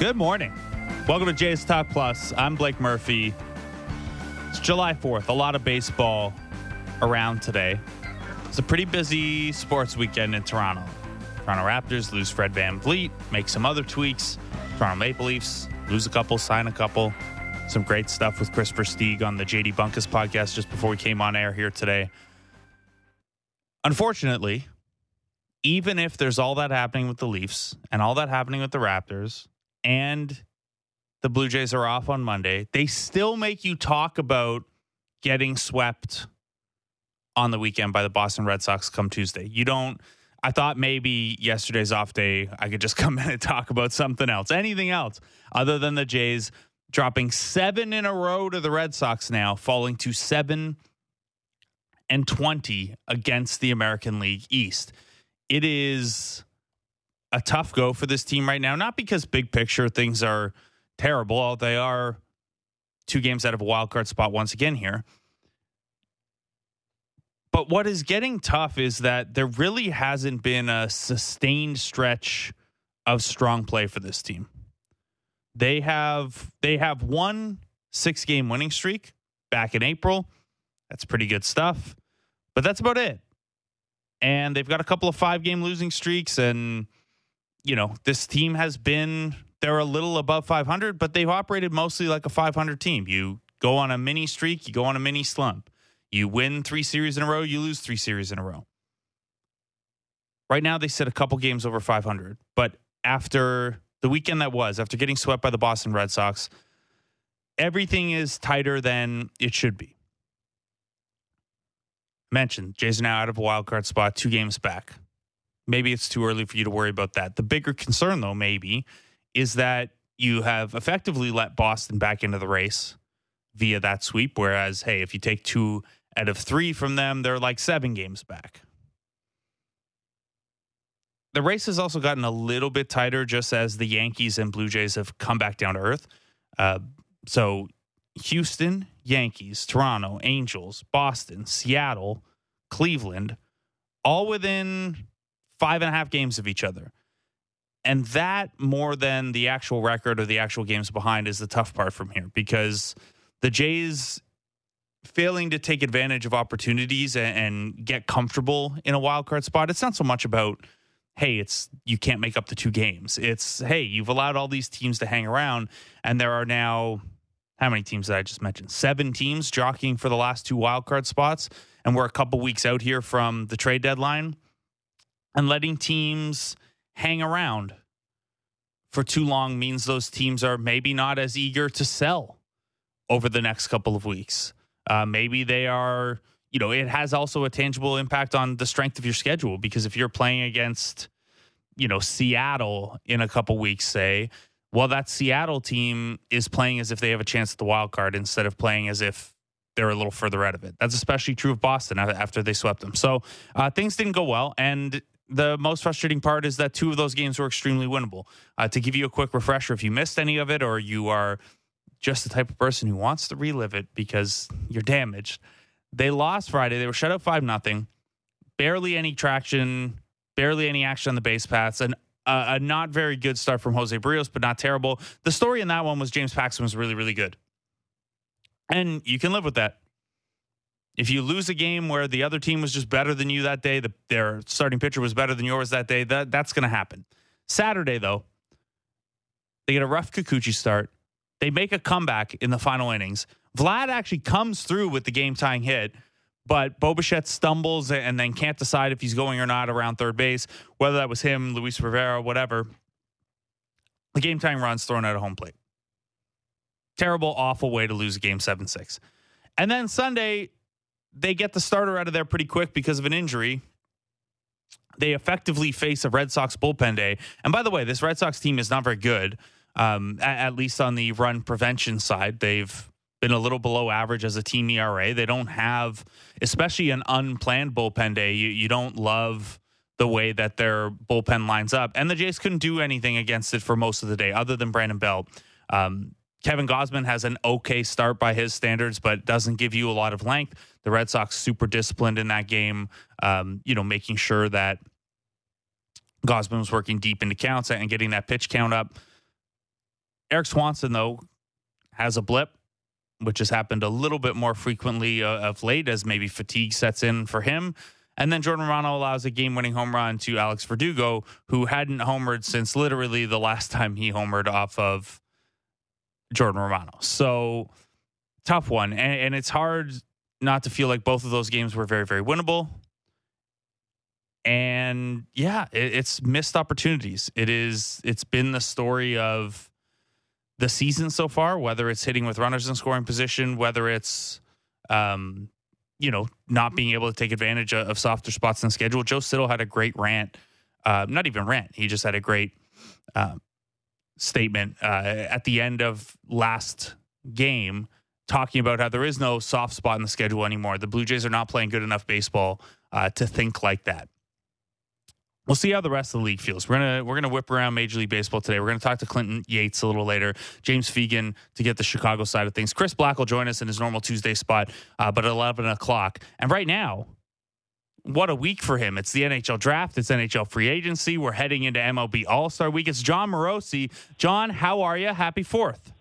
Good morning. Welcome to Jays Talk Plus. I'm Blake Murphy. It's July 4th. A lot of baseball around today. It's a pretty busy sports weekend in Toronto. Toronto Raptors lose Fred VanVleet, make some other tweaks. Toronto Maple Leafs lose a couple, sign a couple. Some great stuff with Kris Versteeg on the JD Bunkis podcast just before we came on air here today. Unfortunately, even if there's all that happening with the Leafs and all that happening with the Raptors and the Blue Jays are off on Monday, they still make you talk about getting swept on the weekend by the Boston Red Sox come Tuesday. You don't I thought maybe yesterday's off day I could just come in and talk about something else, anything else other than the Jays dropping 7 in a row to the Red Sox now, falling to 7 and 20 against the American League East it is a tough go for this team right now. Not because big picture things are terrible, they are two games out of a wild card spot once again here. But what is getting tough is that there really hasn't been a sustained stretch of strong play for this team. They have they have one six game winning streak back in April. That's pretty good stuff. But that's about it and they've got a couple of five game losing streaks. And, you know, this team has been, they're a little above 500, but they've operated mostly like a 500 team. You go on a mini streak, you go on a mini slump. You win three series in a row, you lose three series in a row. Right now, they sit a couple games over 500. But after the weekend that was, after getting swept by the Boston Red Sox, everything is tighter than it should be mentioned, Jays now out of a wild card spot, two games back. Maybe it's too early for you to worry about that. The bigger concern, though, maybe, is that you have effectively let Boston back into the race via that sweep. Whereas, hey, if you take two out of three from them, they're like seven games back. The race has also gotten a little bit tighter just as the Yankees and Blue Jays have come back down to earth. Uh, so Houston, Yankees, Toronto, Angels, Boston, Seattle, Cleveland, all within five and a half games of each other. And that more than the actual record or the actual games behind is the tough part from here because the Jays failing to take advantage of opportunities and, and get comfortable in a wild card spot. It's not so much about hey, it's you can't make up the two games. It's hey, you've allowed all these teams to hang around, and there are now how many teams did I just mention? Seven teams jockeying for the last two wild card spots. And we're a couple weeks out here from the trade deadline. And letting teams hang around for too long means those teams are maybe not as eager to sell over the next couple of weeks. Uh, maybe they are, you know, it has also a tangible impact on the strength of your schedule because if you're playing against, you know, Seattle in a couple weeks, say, well, that Seattle team is playing as if they have a chance at the wild card instead of playing as if they're a little further out of it. That's especially true of Boston after they swept them. So uh, things didn't go well. And the most frustrating part is that two of those games were extremely winnable. Uh, to give you a quick refresher, if you missed any of it or you are just the type of person who wants to relive it because you're damaged, they lost Friday. They were shut out 5 nothing. Barely any traction, barely any action on the base paths, and a not very good start from Jose Berrios, but not terrible. The story in that one was James Paxton was really, really good. And you can live with that. If you lose a game where the other team was just better than you that day, the, their starting pitcher was better than yours that day, that, that's going to happen. Saturday, though, they get a rough Kikuchi start. They make a comeback in the final innings. Vlad actually comes through with the game tying hit but Bo Bichette stumbles and then can't decide if he's going or not around third base, whether that was him, Luis Rivera, whatever. The game time runs thrown out of home plate. Terrible, awful way to lose a game 7 6. And then Sunday, they get the starter out of there pretty quick because of an injury. They effectively face a Red Sox bullpen day. And by the way, this Red Sox team is not very good, um, at, at least on the run prevention side. They've been a little below average as a team ERA. They don't have, especially an unplanned bullpen day, you, you don't love the way that their bullpen lines up. And the Jays couldn't do anything against it for most of the day, other than Brandon Belt. Um, Kevin Gausman has an okay start by his standards, but doesn't give you a lot of length. The Red Sox super disciplined in that game, um, you know, making sure that Gosman was working deep into counts and getting that pitch count up. Erik Swanson, though, has a blip, which has happened a little bit more frequently uh, of late as maybe fatigue sets in for him. And then Jordan Romano allows a game winning home run to Alex Verdugo, who hadn't homered since literally the last time he homered off of Jordan Romano. So tough one. And, and it's hard not to feel like both of those games were very, very winnable. And yeah, it, it's missed opportunities. It is, it's been the story of the season so far, whether it's hitting with runners in scoring position, whether it's, um, you know, not being able to take advantage of, softer spots in the schedule. Joe Siddall had a great rant, uh, not even rant. He just had a great uh, statement uh, at the end of last game talking about how there is no soft spot in the schedule anymore. The Blue Jays are not playing good enough baseball uh, to think like that. We'll see how the rest of the league feels. We're gonna we're gonna whip around Major League Baseball today. We're gonna talk to Clinton Yates a little later, James Fegan to get the Chicago side of things. Chris Black will join us in his normal Tuesday spot, uh, but at eleven o'clock. And right now, what a week for him! It's the NHL draft. It's NHL free agency. We're heading into MLB All Star Week. It's Jon Morosi. Jon, how are you? Happy Fourth.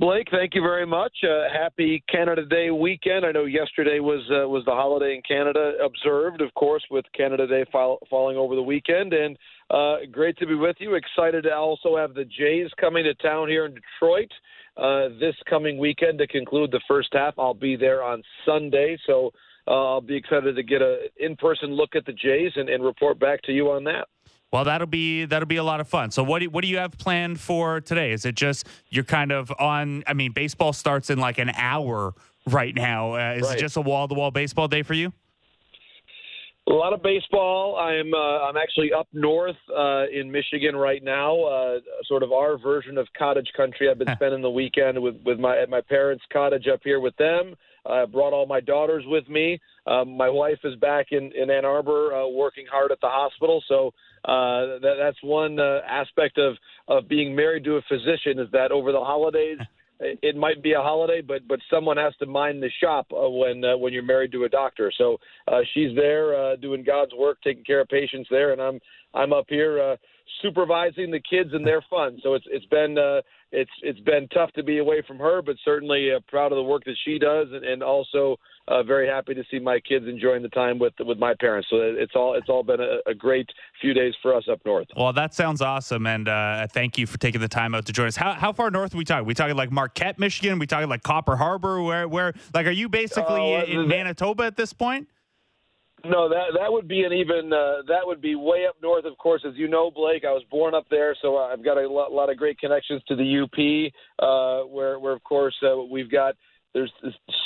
Blake, thank you very much. Uh, happy Canada Day weekend. I know yesterday was uh, was the holiday in Canada observed, of course, with Canada Day fall, falling over the weekend, and uh, great to be with you. Excited to also have the Jays coming to town here in Detroit uh, this coming weekend to conclude the first half. I'll be there on Sunday, so uh, I'll be excited to get a in person look at the Jays and, and report back to you on that. Well, that'll be that'll be a lot of fun. So, what do, what do you have planned for today? Is it just you're kind of on? I mean, baseball starts in like an hour right now. Uh, is right. it just a wall to wall baseball day for you? A lot of baseball. I'm uh, I'm actually up north uh, in Michigan right now. Uh, sort of our version of cottage country. I've been spending the weekend with with my at my parents' cottage up here with them. I brought all my daughters with me. Um, my wife is back in in Ann Arbor uh, working hard at the hospital, so uh, that, that's one uh, aspect of of being married to a physician is that over the holidays. It might be a holiday, but but someone has to mind the shop uh, when uh, when you're married to a doctor. So uh, she's there uh, doing God's work, taking care of patients there, and I'm I'm up here uh, supervising the kids and their fun. So it's it's been uh, it's it's been tough to be away from her, but certainly uh, proud of the work that she does, and, and also uh, very happy to see my kids enjoying the time with with my parents. So it's all it's all been a, a great few days for us up north. Well, that sounds awesome, and uh, thank you for taking the time out to join us. How how far north are we talking? Are we talking like Marquette, Michigan? Are we talking like Copper Harbor? Where where like are you basically uh, in, in Manitoba at this point? No, that that would be an even uh, that would be way up north. Of course, as you know, Blake, I was born up there, so I've got a lot, lot of great connections to the UP, uh, where where of course uh, we've got there's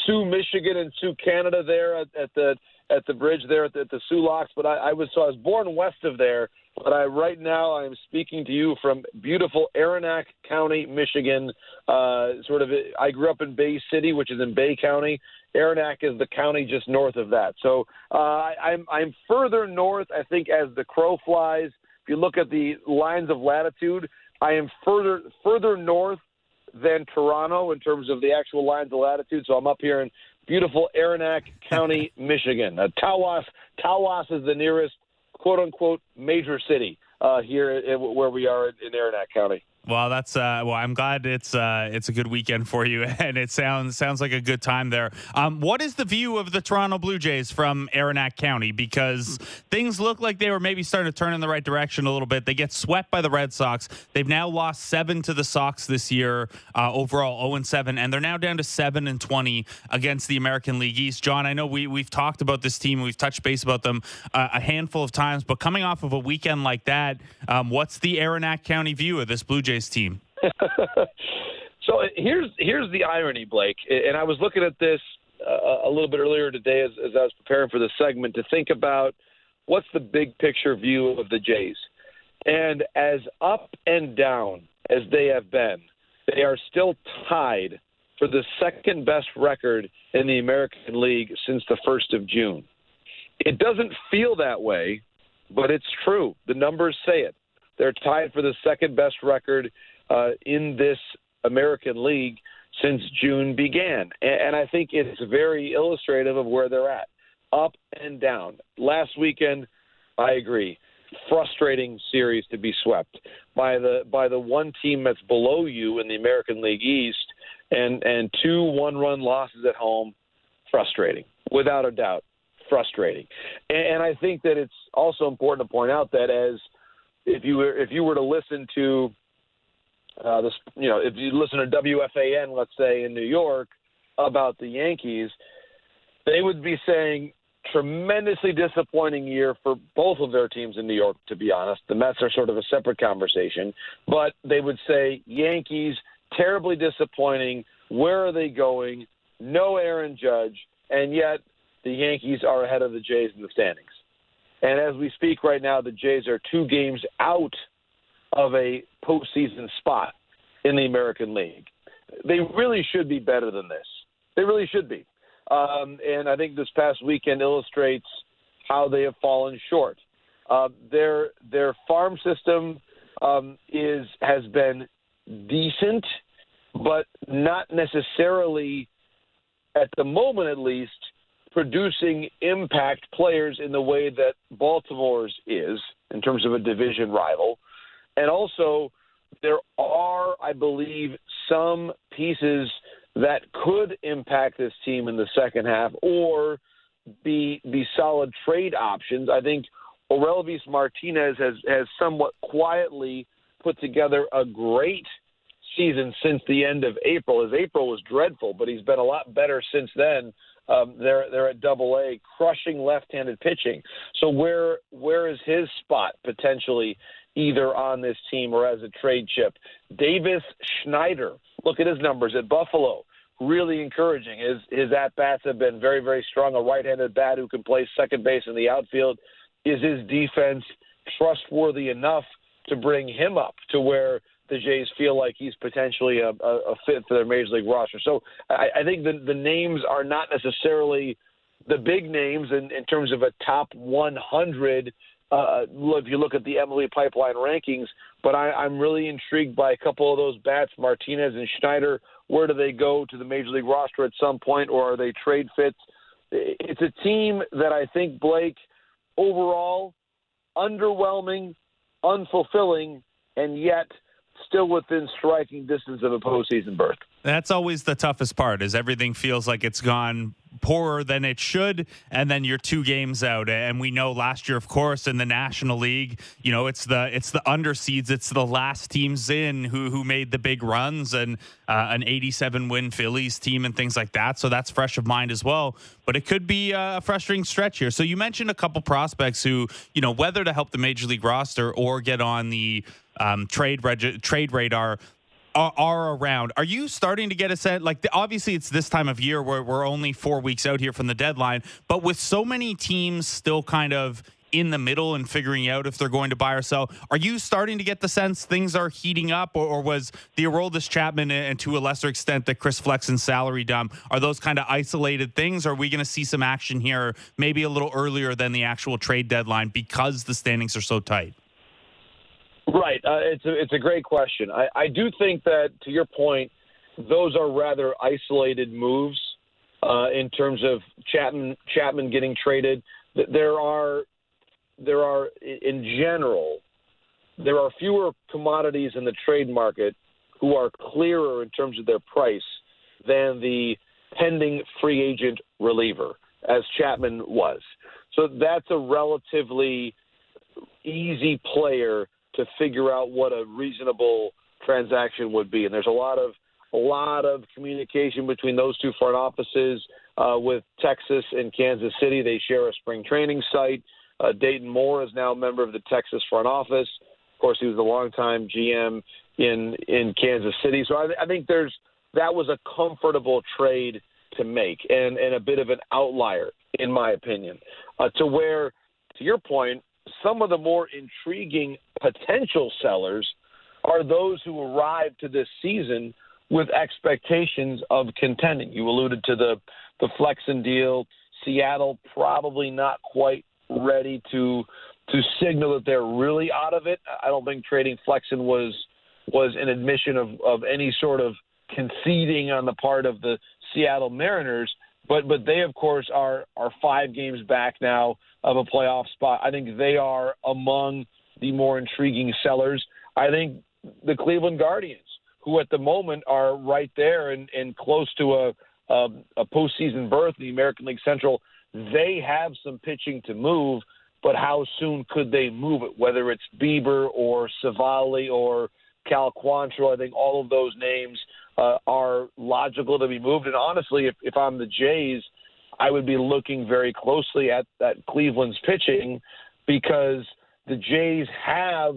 Soo, Michigan, and Soo Canada there at, at the at the bridge there at the, at the Soo Locks. But I, I was so I was born west of there, but I right now I am speaking to you from beautiful Arenac County, Michigan. Uh, sort of, I grew up in Bay City, which is in Bay County. Arenac is the county just north of that. So uh, I, I'm I'm further north. I think as the crow flies. If you look at the lines of latitude, I am further further north than Toronto in terms of the actual lines of latitude. So I'm up here in beautiful Arenac County, Michigan. Uh, Tawas Tawas is the nearest quote unquote major city uh, here where we are in Arenac County. Well, that's uh, well. I'm glad it's uh, it's a good weekend for you, and it sounds sounds like a good time there. Um, what is the view of the Toronto Blue Jays from Arenac County? Because things look like they were maybe starting to turn in the right direction a little bit. They get swept by the Red Sox. They've now lost seven to the Sox this year, uh, overall 0 and 7, and they're now down to seven and 20 against the American League East. Jon, I know we we've talked about this team, we've touched base about them uh, a handful of times, but coming off of a weekend like that, um, what's the Arenac County view of this Blue Jays? Jays team? so here's here's the irony, Blake. And I was looking at this uh, a little bit earlier today as, as I was preparing for the segment to think about what's the big picture view of the Jays. And as up and down as they have been, they are still tied for the second best record in the American League since the 1st of June. It doesn't feel that way, but it's true. The numbers say it. They're tied for the second best record uh, in this American League since June began. And, and I think it's very illustrative of where they're at up and down. Last weekend, I agree. frustrating series to be swept by the by the one team that's below you in the American League East, and and two one-run losses at home, frustrating without a doubt, frustrating. And, and I think that it's also important to point out that as if you were if you were to listen to uh, this, you know, if you listen to WFAN, let's say in New York, about the Yankees, they would be saying tremendously disappointing year for both of their teams in New York, to be honest. The Mets are sort of a separate conversation, but they would say Yankees, terribly disappointing. Where are they going? No Aaron Judge, and yet the Yankees are ahead of the Jays in the standings. And as we speak right now, the Jays are two games out of a postseason spot in the American League. They really should be better than this. They really should be. Um, and I think this past weekend illustrates how they have fallen short. Uh, their their farm system um, is has been decent, but not necessarily at the moment, at least, producing impact players in the way that Baltimore's is in terms of a division rival. And also, there are, I believe, some pieces that could impact this team in the second half or be be solid trade options. I think Orelvis Martinez has has somewhat quietly put together a great season since the end of April. His April was dreadful, but he's been a lot better since then. Um, they're they're at Double A, crushing left-handed pitching. So where where is his spot potentially either on this team or as a trade chip. Davis Schneider, look at his numbers at Buffalo. Really encouraging. His his at bats have been very very strong. A right-handed bat who can play second base in the outfield. Is his defense trustworthy enough to bring him up to where the Jays feel like he's potentially a, a, a fit for their major league roster? So I, I think the the names are not necessarily the big names in, in terms of a top 100 uh, if you look at the MLB pipeline rankings. But I, I'm really intrigued by a couple of those bats, Martinez and Schneider. Where do they go to the major league roster at some point, or are they trade fits? It's a team that I think Blake overall underwhelming, unfulfilling, and yet still within striking distance of a postseason berth. That's always the toughest part. Is everything feels like it's gone poorer than it should, and then you're two games out. And we know last year, of course, in the National League, you know, it's the it's the underseeds, it's the last teams in who who made the big runs, and uh, an 87 win Phillies team and things like that. So that's fresh of mind as well. But it could be a frustrating stretch here. So you mentioned a couple prospects who, you know, whether to help the major league roster or get on the um, trade reg- trade radar are, are, around. Are you starting to get a sense? Like, the, obviously, it's this time of year where we're only four weeks out here from the deadline, but with so many teams still kind of in the middle and figuring out if they're going to buy or sell. Are you starting to get the sense things are heating up, or, or was the Aroldis Chapman and to a lesser extent the Chris Flexen salary dump? Are those kind of isolated things? Are we going to see some action here, maybe a little earlier than the actual trade deadline because the standings are so tight? Right. Uh, it's a it's a great question. I, I do think that to your point, those are rather isolated moves uh, in terms of Chapman Chapman getting traded. There are there are in general there are fewer commodities in the trade market who are clearer in terms of their price than the pending free agent reliever, as Chapman was. So that's a relatively easy player to figure out what a reasonable transaction would be. And there's a lot of a lot of communication between those two front offices. Uh, with Texas and Kansas City, they share a spring training site. Uh, Dayton Moore is now a member of the Texas front office. Of course, he was a longtime GM in in Kansas City. So I, I think there's that was a comfortable trade to make and and a bit of an outlier in my opinion. Uh, to where, to your point, some of the more intriguing potential sellers are those who arrive to this season with expectations of contending. You alluded to the the Flexen deal. Seattle probably not quite ready to to signal that they're really out of it. I don't think trading Flexen was was an admission of, of any sort of conceding on the part of the Seattle Mariners. But but they of course are are five games back now of a playoff spot. I think they are among the more intriguing sellers. I think the Cleveland Guardians, who at the moment are right there and, and close to a, a a postseason berth in the American League Central, they have some pitching to move. But how soon could they move it? Whether it's Bieber or Civale or Cal Quantrill, I think all of those names uh, are logical to be moved. And honestly, if, if I'm the Jays, I would be looking very closely at, at Cleveland's pitching because the Jays have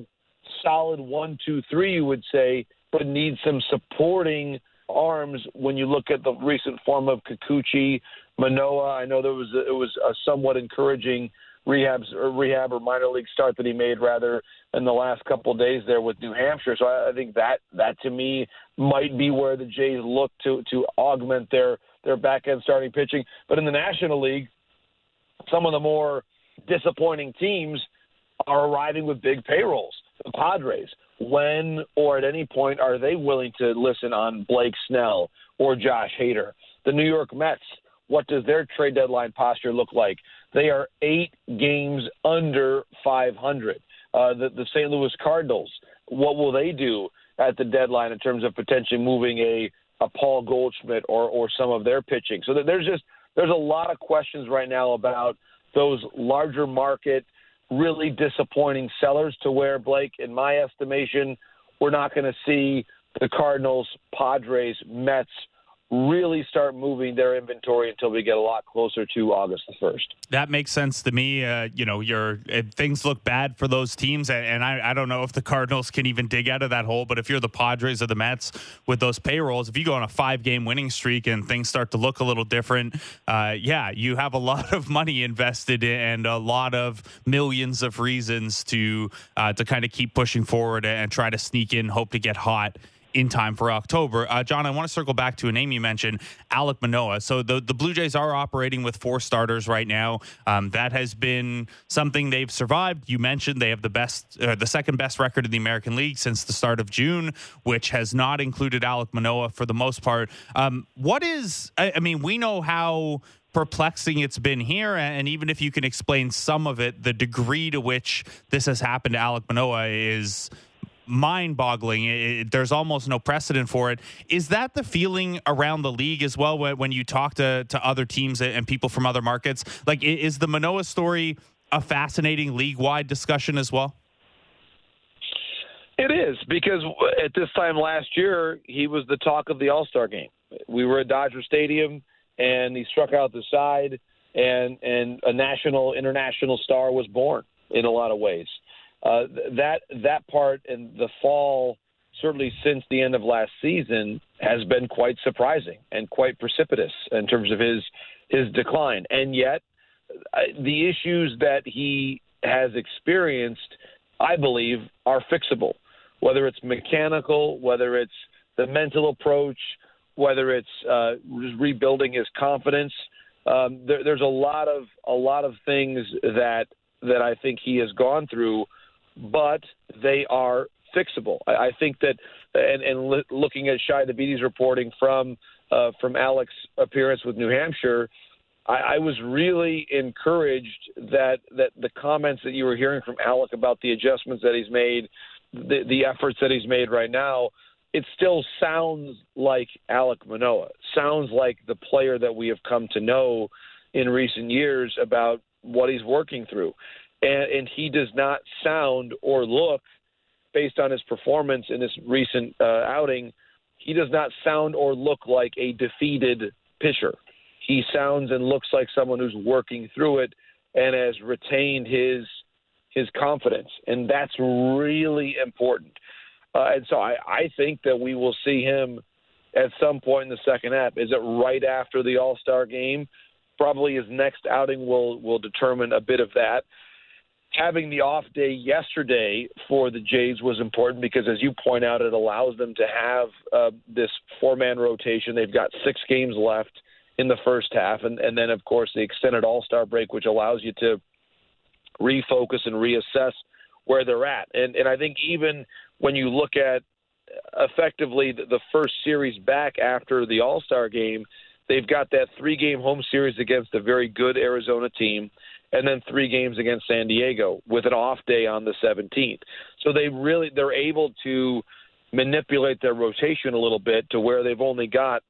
solid one, two, three, you would say, but need some supporting arms when you look at the recent form of Kikuchi, Manoah. I know there was a, it was a somewhat encouraging rehab or rehab or minor league start that he made rather in the last couple of days there with New Hampshire. So I, I think that that to me might be where the Jays look to to augment their their back end starting pitching. But in the National League, some of the more disappointing teams are arriving with big payrolls. The Padres, when or at any point are they willing to listen on Blake Snell or Josh Hader? The New York Mets, what does their trade deadline posture look like? They are eight games under 500. Uh, the, the St. Louis Cardinals, what will they do at the deadline in terms of potentially moving a, a Paul Goldschmidt or, or some of their pitching? So there's just there's a lot of questions right now about those larger market, really disappointing sellers to where Blake, in my estimation, we're not going to see the Cardinals, Padres, Mets really start moving their inventory until we get a lot closer to August the 1st. That makes sense to me. Uh, you know, your things look bad for those teams, and, and I, I, don't know if the Cardinals can even dig out of that hole. But if you're the Padres or the Mets with those payrolls, if you go on a five game winning streak and things start to look a little different, uh, yeah, you have a lot of money invested in and a lot of millions of reasons to uh, to kind of keep pushing forward and try to sneak in, hope to get hot in time for October. Uh, Jon, I want to circle back to a name you mentioned, Alek Manoah. So the, the Blue Jays are operating with four starters right now. Um, that has been something they've survived. You mentioned they have the best, uh, the second best record in the American League since the start of June, which has not included Alek Manoah for the most part. Um, what is, I, I mean, we know how perplexing it's been here. And even if you can explain some of it, the degree to which this has happened to Alek Manoah is mind boggling. there's almost no precedent for it. Is that the feeling around the league as well when, when you talk to, to other teams and people from other markets? Like, is the Manoah story a fascinating league wide discussion as well? It is because at this time last year, he was the talk of the All Star game. We were at Dodger Stadium and he struck out the side, and, and a national, international star was born in a lot of ways uh, that that part in the fall, certainly since the end of last season, has been quite surprising and quite precipitous in terms of his his decline. And yet, uh, the issues that he has experienced, I believe, are fixable. Whether it's mechanical, whether it's the mental approach, whether it's uh, rebuilding his confidence. Um, there, there's a lot of a lot of things that that I think he has gone through but they are fixable. I, I think that, and, and li- looking at Shi Davidi's reporting from uh, from Alek's appearance with New Hampshire, I, I was really encouraged that that the comments that you were hearing from Alek about the adjustments that he's made, the, the efforts that he's made right now. It still sounds like Alek Manoah. Sounds like the player that we have come to know in recent years about what he's working through and, and he does not sound or look, based on his performance in this recent uh, outing, he does not sound or look like a defeated pitcher. He sounds and looks like someone who's working through it and has retained his his confidence, and that's really important. Uh, and so I, I think that we will see him at some point in the second half. Is it right after the All Star game? Probably his next outing will will determine a bit of that having the off day yesterday for the Jays was important because, as you point out, it allows them to have uh, this four man rotation. They've got six games left in the first half, and, and then, of course, the extended All Star break, which allows you to refocus and reassess where they're at. And, and I think even when you look at effectively the, the first series back after the All Star game, they've got that three game home series against a very good Arizona team and then three games against San Diego with an off day on the 17th. So they really they're able to manipulate their rotation a little bit to where they've only got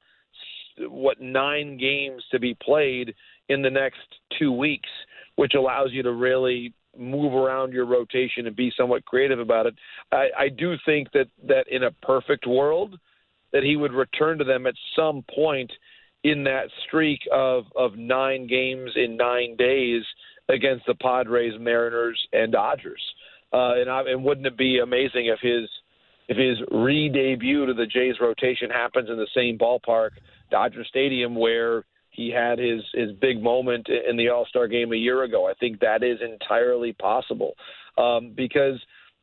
what nine games to be played in the next two weeks, which allows you to really move around your rotation and be somewhat creative about it. I, I do think that that in a perfect world, that he would return to them at some point in that streak of of nine games in nine days against the Padres, Mariners, and Dodgers. Uh, and, I, and wouldn't it be amazing if his if his re-debut to the Jays rotation happens in the same ballpark, Dodger Stadium, where he had his his big moment in the All Star game a year ago. I think that is entirely possible um, because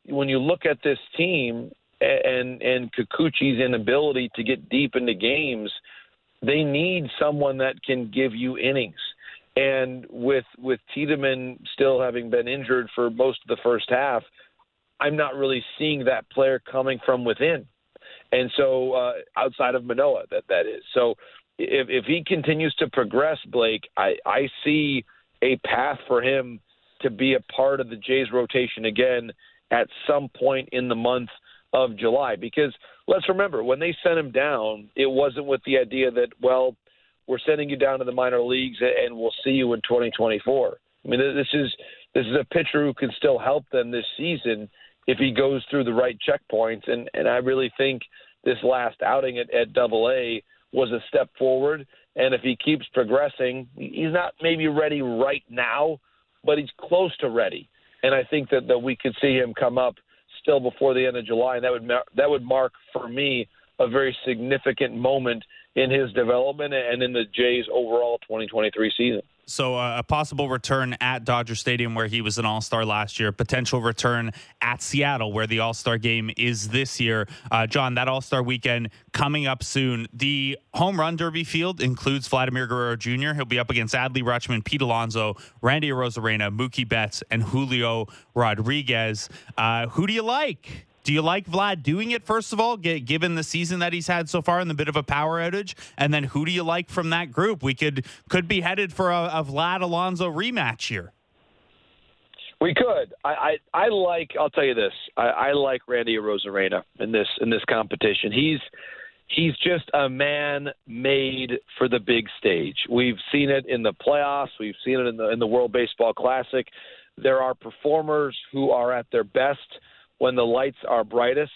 when you look at this team and and Kikuchi's inability to get deep into games, they need someone that can give you innings. And with with Tiedemann still having been injured for most of the first half, I'm not really seeing that player coming from within. And so uh, outside of Manoah, that that is. So if if he continues to progress, Blake, I I see a path for him to be a part of the Jays rotation again at some point in the month of July. Because let's remember, when they sent him down, it wasn't with the idea that well, we're sending you down to the minor leagues and we'll see you in 2024. I mean, this is this is a pitcher who can still help them this season if he goes through the right checkpoints. And and I really think this last outing at, at Double A was a step forward. And if he keeps progressing, he's not maybe ready right now, but he's close to ready. And I think that, that we could see him come up still before the end of July, and that would that would mark for me a very significant moment in his development and in the Jays' overall 2023 season. So uh, a possible return at Dodger Stadium where he was an All-Star last year, potential return at Seattle where the All-Star game is this year. Uh, Jon, that All-Star weekend coming up soon. The home run derby field includes Vladimir Guerrero Jr. He'll be up against Adley Rutschman, Pete Alonso, Randy Arozarena, Mookie Betts, and Julio Rodriguez. Uh, who do you like? Do you like Vlad doing it, first of all, given the season that he's had so far and the bit of a power outage? And then who do you like from that group? We could could be headed for a, a Vlad Alonso rematch here. We could. I, I, I like. I'll tell you this. I, I like Randy Arozarena in this in this competition. He's he's just a man made for the big stage. We've seen it in the playoffs. We've seen it in the in the World Baseball Classic. There are performers who are at their best when the lights are brightest.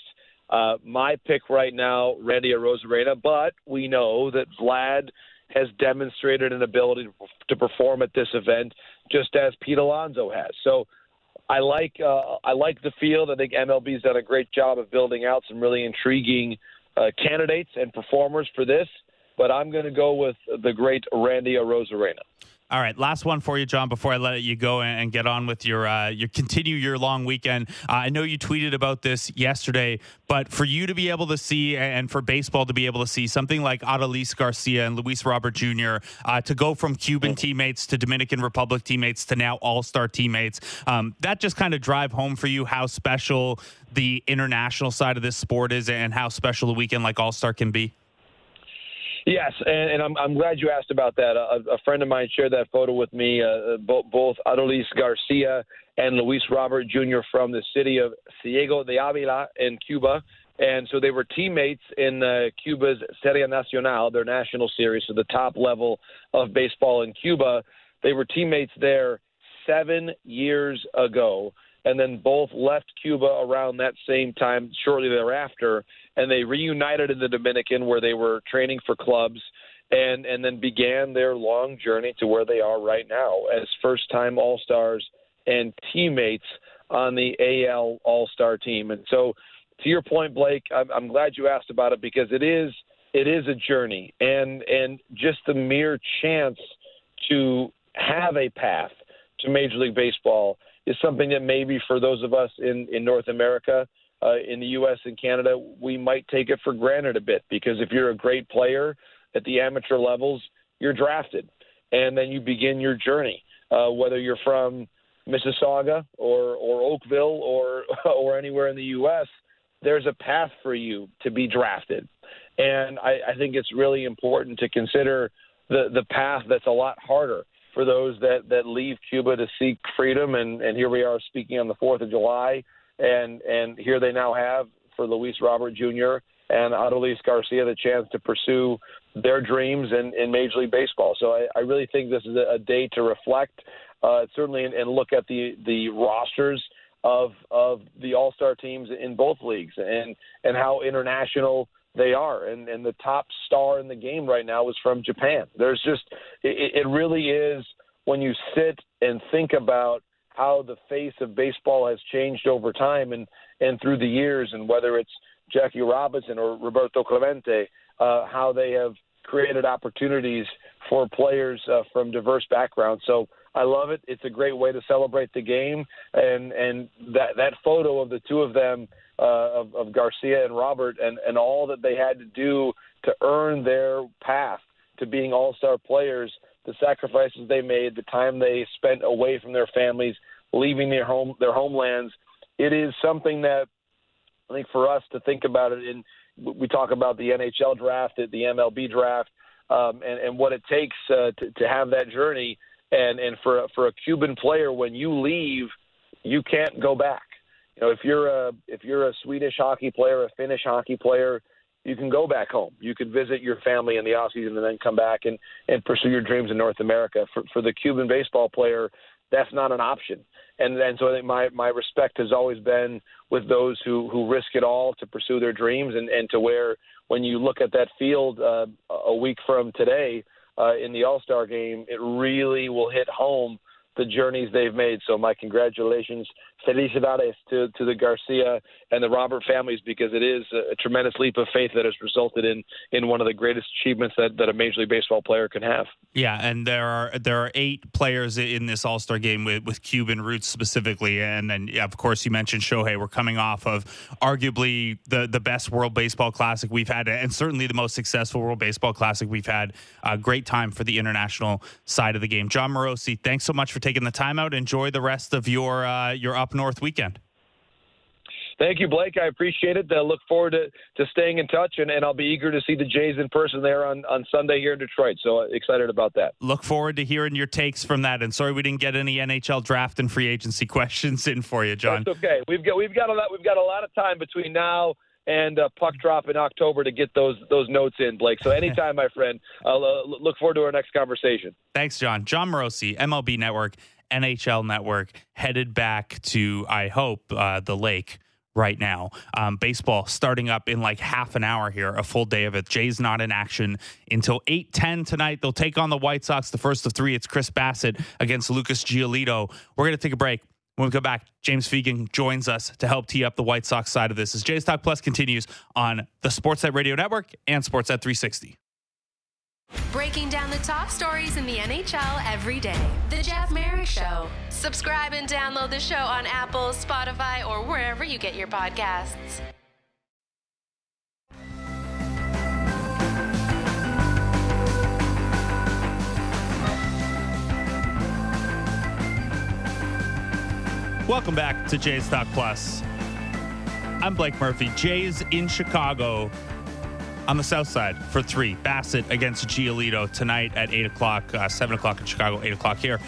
Uh, my pick right now, Randy Arozarena, but we know that Vlad has demonstrated an ability to, to perform at this event, just as Pete Alonso has. So I like uh, I like the field. I think MLB's done a great job of building out some really intriguing uh, candidates and performers for this. But I'm going to go with the great Randy Arozarena. All right, last one for you, Jon. Before I let you go and get on with your uh, your continue your long weekend, uh, I know you tweeted about this yesterday, but for you to be able to see and for baseball to be able to see something like Adolis Garcia and Luis Robert Jr. Uh, to go from Cuban teammates to Dominican Republic teammates to now All Star teammates, um, that just kind of drive home for you how special the international side of this sport is and how special a weekend like All Star can be. Yes, and, and I'm, I'm glad you asked about that. A, a friend of mine shared that photo with me. Uh, both, both Adolis Garcia and Luis Robert Jr. from the city of Ciego de Avila in Cuba. And so they were teammates in uh, Cuba's Serie Nacional, their national series, so the top level of baseball in Cuba. They were teammates there seven years ago and then both left Cuba around that same time, shortly thereafter, and they reunited in the Dominican where they were training for clubs and and then began their long journey to where they are right now as first time all stars and teammates on the AL All Star team. And so, to your point, Blake, I'm, I'm glad you asked about it because it is it is a journey, and and just the mere chance to have a path to Major League Baseball is something that maybe for those of us in in North America uh, in the U.S. and Canada, we might take it for granted a bit because if you're a great player at the amateur levels, you're drafted, and then you begin your journey. Uh, whether you're from Mississauga or or Oakville or or anywhere in the U.S., there's a path for you to be drafted, and I, I think it's really important to consider the the path that's a lot harder for those that that leave Cuba to seek freedom. And and here we are speaking on the Fourth of July, and and here they now have for Luis Robert Jr. and Adolis Garcia the chance to pursue their dreams in, in Major League Baseball. So I, I really think this is a, day to reflect, uh, certainly, and, and look at the the rosters of of the All Star teams in both leagues and and how international they are. And and the top star in the game right now is from Japan. There's just it, it really is when you sit and think about how the face of baseball has changed over time and and through the years, and whether it's Jackie Robinson or Roberto Clemente, uh, how they have created opportunities for players uh, from diverse backgrounds. So I love it. It's a great way to celebrate the game, and and that that photo of the two of them, uh, of, of Garcia and Robert, and and all that they had to do to earn their path to being All Star players, the sacrifices they made, the time they spent away from their families, leaving their home their homelands. It is something that I think for us to think about it in we talk about the NHL draft, the MLB draft, um, and, and what it takes uh, to, to have that journey. And and for for a Cuban player, when you leave, you can't go back. You know, if you're a if you're a Swedish hockey player, a Finnish hockey player, you can go back home. You could visit your family in the off season and then come back and and pursue your dreams in North America. For for the Cuban baseball player, that's not an option. And and so I think my my respect has always been with those who who risk it all to pursue their dreams, and and to where when you look at that field uh, a week from today uh, in the All Star game, it really will hit home the journeys they've made. So my congratulations, felicidades to, to the Garcia and the Robert families because it is a, tremendous leap of faith that has resulted in in one of the greatest achievements that, that a Major League Baseball player can have. Yeah, and there are there are eight players in this All Star game with, with Cuban roots specifically, and then yeah, of course you mentioned Shohei. We're coming off of arguably the the best World Baseball Classic we've had, and certainly the most successful World Baseball Classic we've had. A great time for the international side of the game. Jon Morosi, thanks so much for taking the time out. Enjoy the rest of your uh, your up north weekend. Thank you, Blake. I appreciate it. I look forward to, to staying in touch, and, and I'll be eager to see the Jays in person there on, on Sunday here in Detroit. So uh, excited about that. Look forward to hearing your takes from that. And sorry we didn't get any NHL draft and free agency questions in for you, Jon. That's okay. We've got we've got a lot we've got a lot of time between now and uh, puck drop in October to get those those notes in, Blake. So anytime, my friend. I'll uh, look forward to our next conversation. Thanks, Jon. Jon Morosi, MLB Network. NHL Network headed back to, I hope, uh, the lake right now. Um, baseball starting up in like half an hour here, a full day of it. Jay's not in action until 8:10 tonight. They'll take on the White Sox. The first of three. It's Chris Bassitt against Lucas Giolito. We're gonna take a break. When we come back, James Fegan joins us to help tee up the White Sox side of this as Jays Talk Plus continues on the Sportsnet Radio Network and Sportsnet 360. Breaking down the top stories in the NHL every day. The Jeff Marek Show. Subscribe and download the show on Apple, Spotify, or wherever you get your podcasts. Welcome back to Jays Talk Plus. I'm Blake Murphy. Jays in Chicago on the south side for three. Bassitt against Giolito tonight at 8 o'clock, uh, 7 o'clock in Chicago, 8 o'clock here.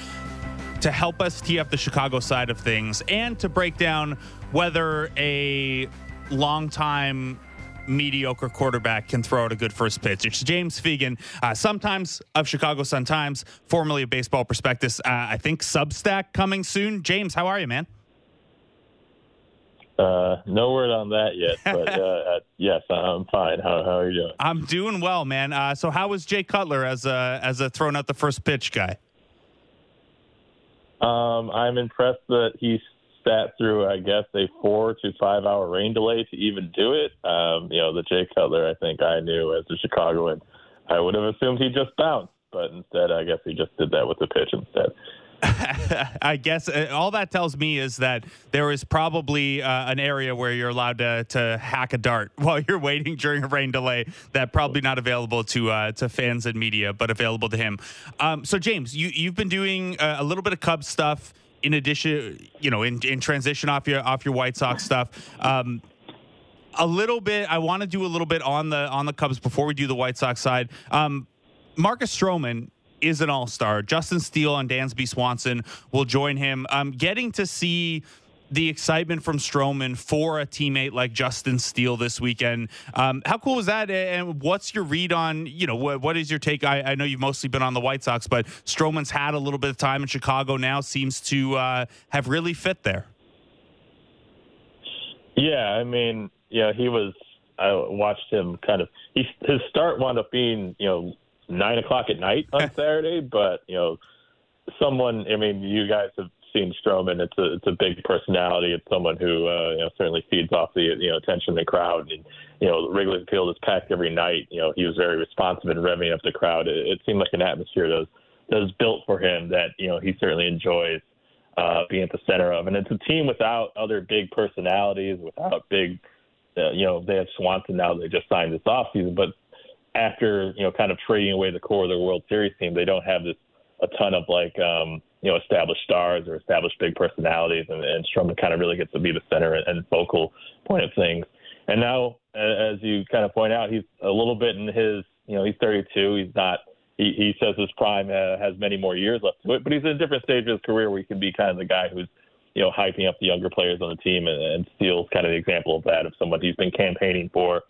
To help us tee up the Chicago side of things and to break down whether a longtime mediocre quarterback can throw out a good first pitch. It's James Fegan, uh, sometimes of Chicago Sun Times, formerly of Baseball Prospectus. Uh, I think Substack coming soon. James, how are you, man? Uh, no word on that yet, but uh, uh, yes, I'm fine. How, how, are you doing? I'm doing well, man. Uh, so, how was Jay Cutler as a as a thrown out the first pitch guy? Um, I'm impressed that he sat through, I guess, a four to five hour rain delay to even do it. Um, you know, the Jay Cutler, I think I knew as a Chicagoan, I would have assumed he just bounced, but instead, I guess he just did that with the pitch instead. I guess uh, all that tells me is that there is probably uh, an area where you're allowed to, to hack a dart while you're waiting during a rain delay. That probably not available to uh, to fans and media, but available to him. Um, so James, you you've been doing uh, a little bit of Cubs stuff in addition, you know, in, in transition off your off your White Sox stuff. Um, a little bit. I want to do a little bit on the on the Cubs before we do the White Sox side. Um, Marcus Stroman is an all star. Justin Steele and Dansby Swanson will join him. Getting to see the excitement from Stroman for a teammate like Justin Steele this weekend. Um, how cool was that? And what's your read on, you know, what, what is your take? I, I, know you've mostly been on the White Sox, but Stroman's had a little bit of time in Chicago now, seems to uh, have really fit there. Yeah, I mean, yeah, he was. I watched him kind of. He, his start wound up being, you know, nine o'clock at night on Saturday, but you know, someone. I mean, you guys have seen Stroman. It's a it's a big personality. It's someone who uh, you know certainly feeds off the you know attention of the crowd. And you know, Wrigley Field is packed every night. You know, he was very responsive in revving up the crowd. It, it seemed like an atmosphere that was that was built for him. That you know he certainly enjoys uh, being at the center of. And it's a team without other big personalities, without big. Uh, you know, they have Swanson now. They just signed this offseason, but after you know, kind of trading away the core of their World Series team, they don't have this a ton of like um, you know established stars or established big personalities, and, and Stroman kind of really gets to be the center and, and focal point of things. And now, as you kind of point out, he's a little bit in his you know he's 32. He's not. He, he says his prime uh, has many more years left to it, but he's in a different stage of his career where he can be kind of the guy who's you know hyping up the younger players on the team, and, and Steele's kind of the example of that of someone he's been campaigning for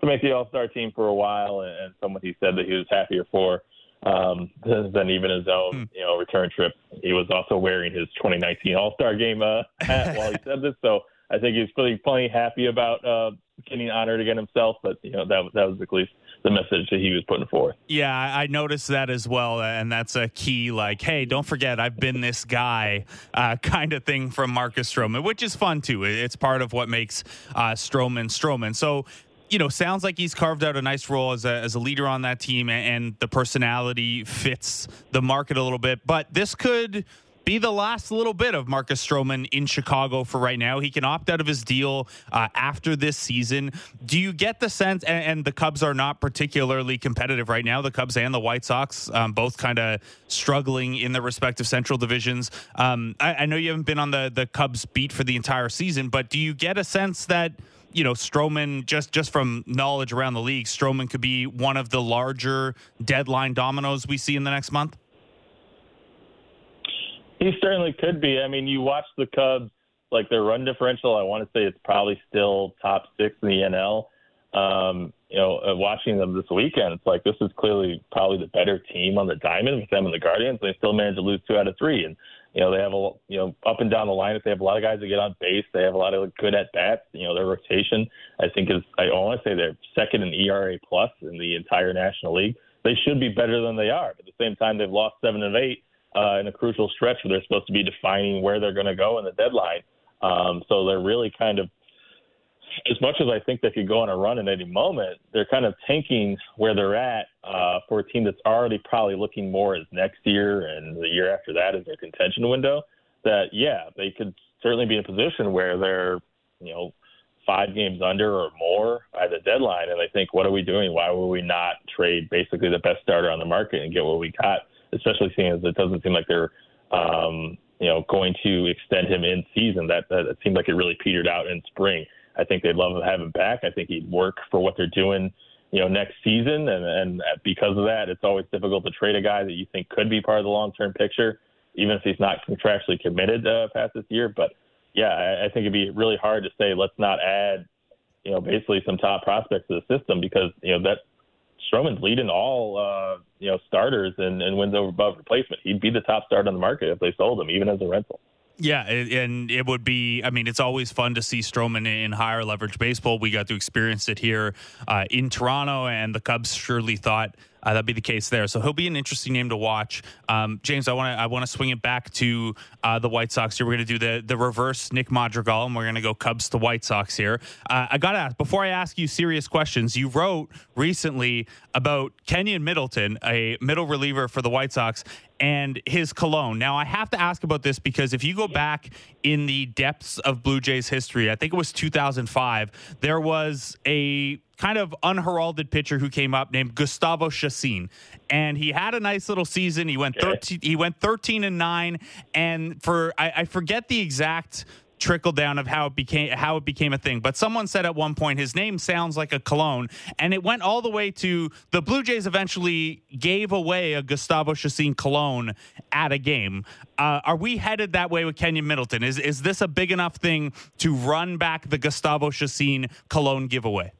to make the All Star team for a while, and, and someone he said that he was happier for um, than even his own, hmm. you know, return trip. He was also wearing his 2019 All Star Game uh, hat while he said this, so I think he's pretty plenty happy about uh, getting honored again himself. But you know, that that was at least the message that he was putting forth. Yeah, I noticed that as well, and that's a key. Like, hey, don't forget, I've been this guy, uh, kind of thing from Marcus Stroman, which is fun too. It's part of what makes uh, Stroman Stroman. So you know, sounds like he's carved out a nice role as a, as a leader on that team, and the personality fits the market a little bit. But this could be the last little bit of Marcus Stroman in Chicago for right now. He can opt out of his deal uh, after this season. Do you get the sense, and, and, the Cubs are not particularly competitive right now, the Cubs and the White Sox, um, both kind of struggling in their respective central divisions. Um, I, I know you haven't been on the, the Cubs beat for the entire season, but do you get a sense that? You know, Stroman, just just from knowledge around the league, Stroman could be one of the larger deadline dominoes we see in the next month? He certainly could be. I mean, you watch the Cubs, like their run differential, I want to say it's probably still top six in the NL. Um, you know, uh, watching them this weekend, it's like this is clearly probably the better team on the diamond with them and the Guardians. They still managed to lose two out of three. And you know, they have a you know up and down the line. They have a lot of guys that get on base, they have a lot of good at bats. You know, their rotation I think is I want to say they're second in ERA plus in the entire National League. They should be better than they are. But at the same time, they've lost seven of eight uh, in a crucial stretch where they're supposed to be defining where they're going to go in the deadline. Um, so they're really kind of as much as I think they could go on a run at any moment, they're kind of tanking where they're at uh, for a team that's already probably looking more as next year and the year after that as their contention window. That yeah, they could certainly be in a position where they're you know five games under or more by the deadline, and I think what are we doing? Why would we not trade basically the best starter on the market and get what we got? Especially seeing as it doesn't seem like they're um, you know going to extend him in season. That that it seemed like it really petered out in spring. I think they'd love to have him back. I think he'd work for what they're doing, you know, next season. And, and because of that, it's always difficult to trade a guy that you think could be part of the long term picture, even if he's not contractually committed uh, past this year. But yeah, I, I think it'd be really hard to say let's not add, you know, basically some top prospects to the system because you know that Stroman's leading all uh, you know starters and, and wins over above replacement. He'd be the top starter on the market if they sold him, even as a rental. Yeah, and it would be. I mean, it's always fun to see Stroman in higher leverage baseball. We got to experience it here uh, in Toronto, and the Cubs surely thought uh, that'd be the case there. So he'll be an interesting name to watch. Um, James, I want to I want to swing it back to uh, the White Sox here. We're going to do the the reverse Nick Madrigal, and we're going to go Cubs to White Sox here. Uh, I got to ask before I ask you serious questions. You wrote recently about Keynan Middleton, a middle reliever for the White Sox, and his cologne. Now, I have to ask about this because if you go back in the depths of Blue Jays history, I think it was 2005, there was a kind of unheralded pitcher who came up named Gustavo Chacin, and he had a nice little season. He went thirteen. He went thirteen and nine, and for I, I forget the exact trickle down of how it became how it became a thing. But someone said at one point his name sounds like a cologne, and it went all the way to the Blue Jays eventually gave away a Gustavo Chacin cologne at a game. Uh, are we headed that way with Kenyon Middleton? Is is this a big enough thing to run back the Gustavo Chacin cologne giveaway?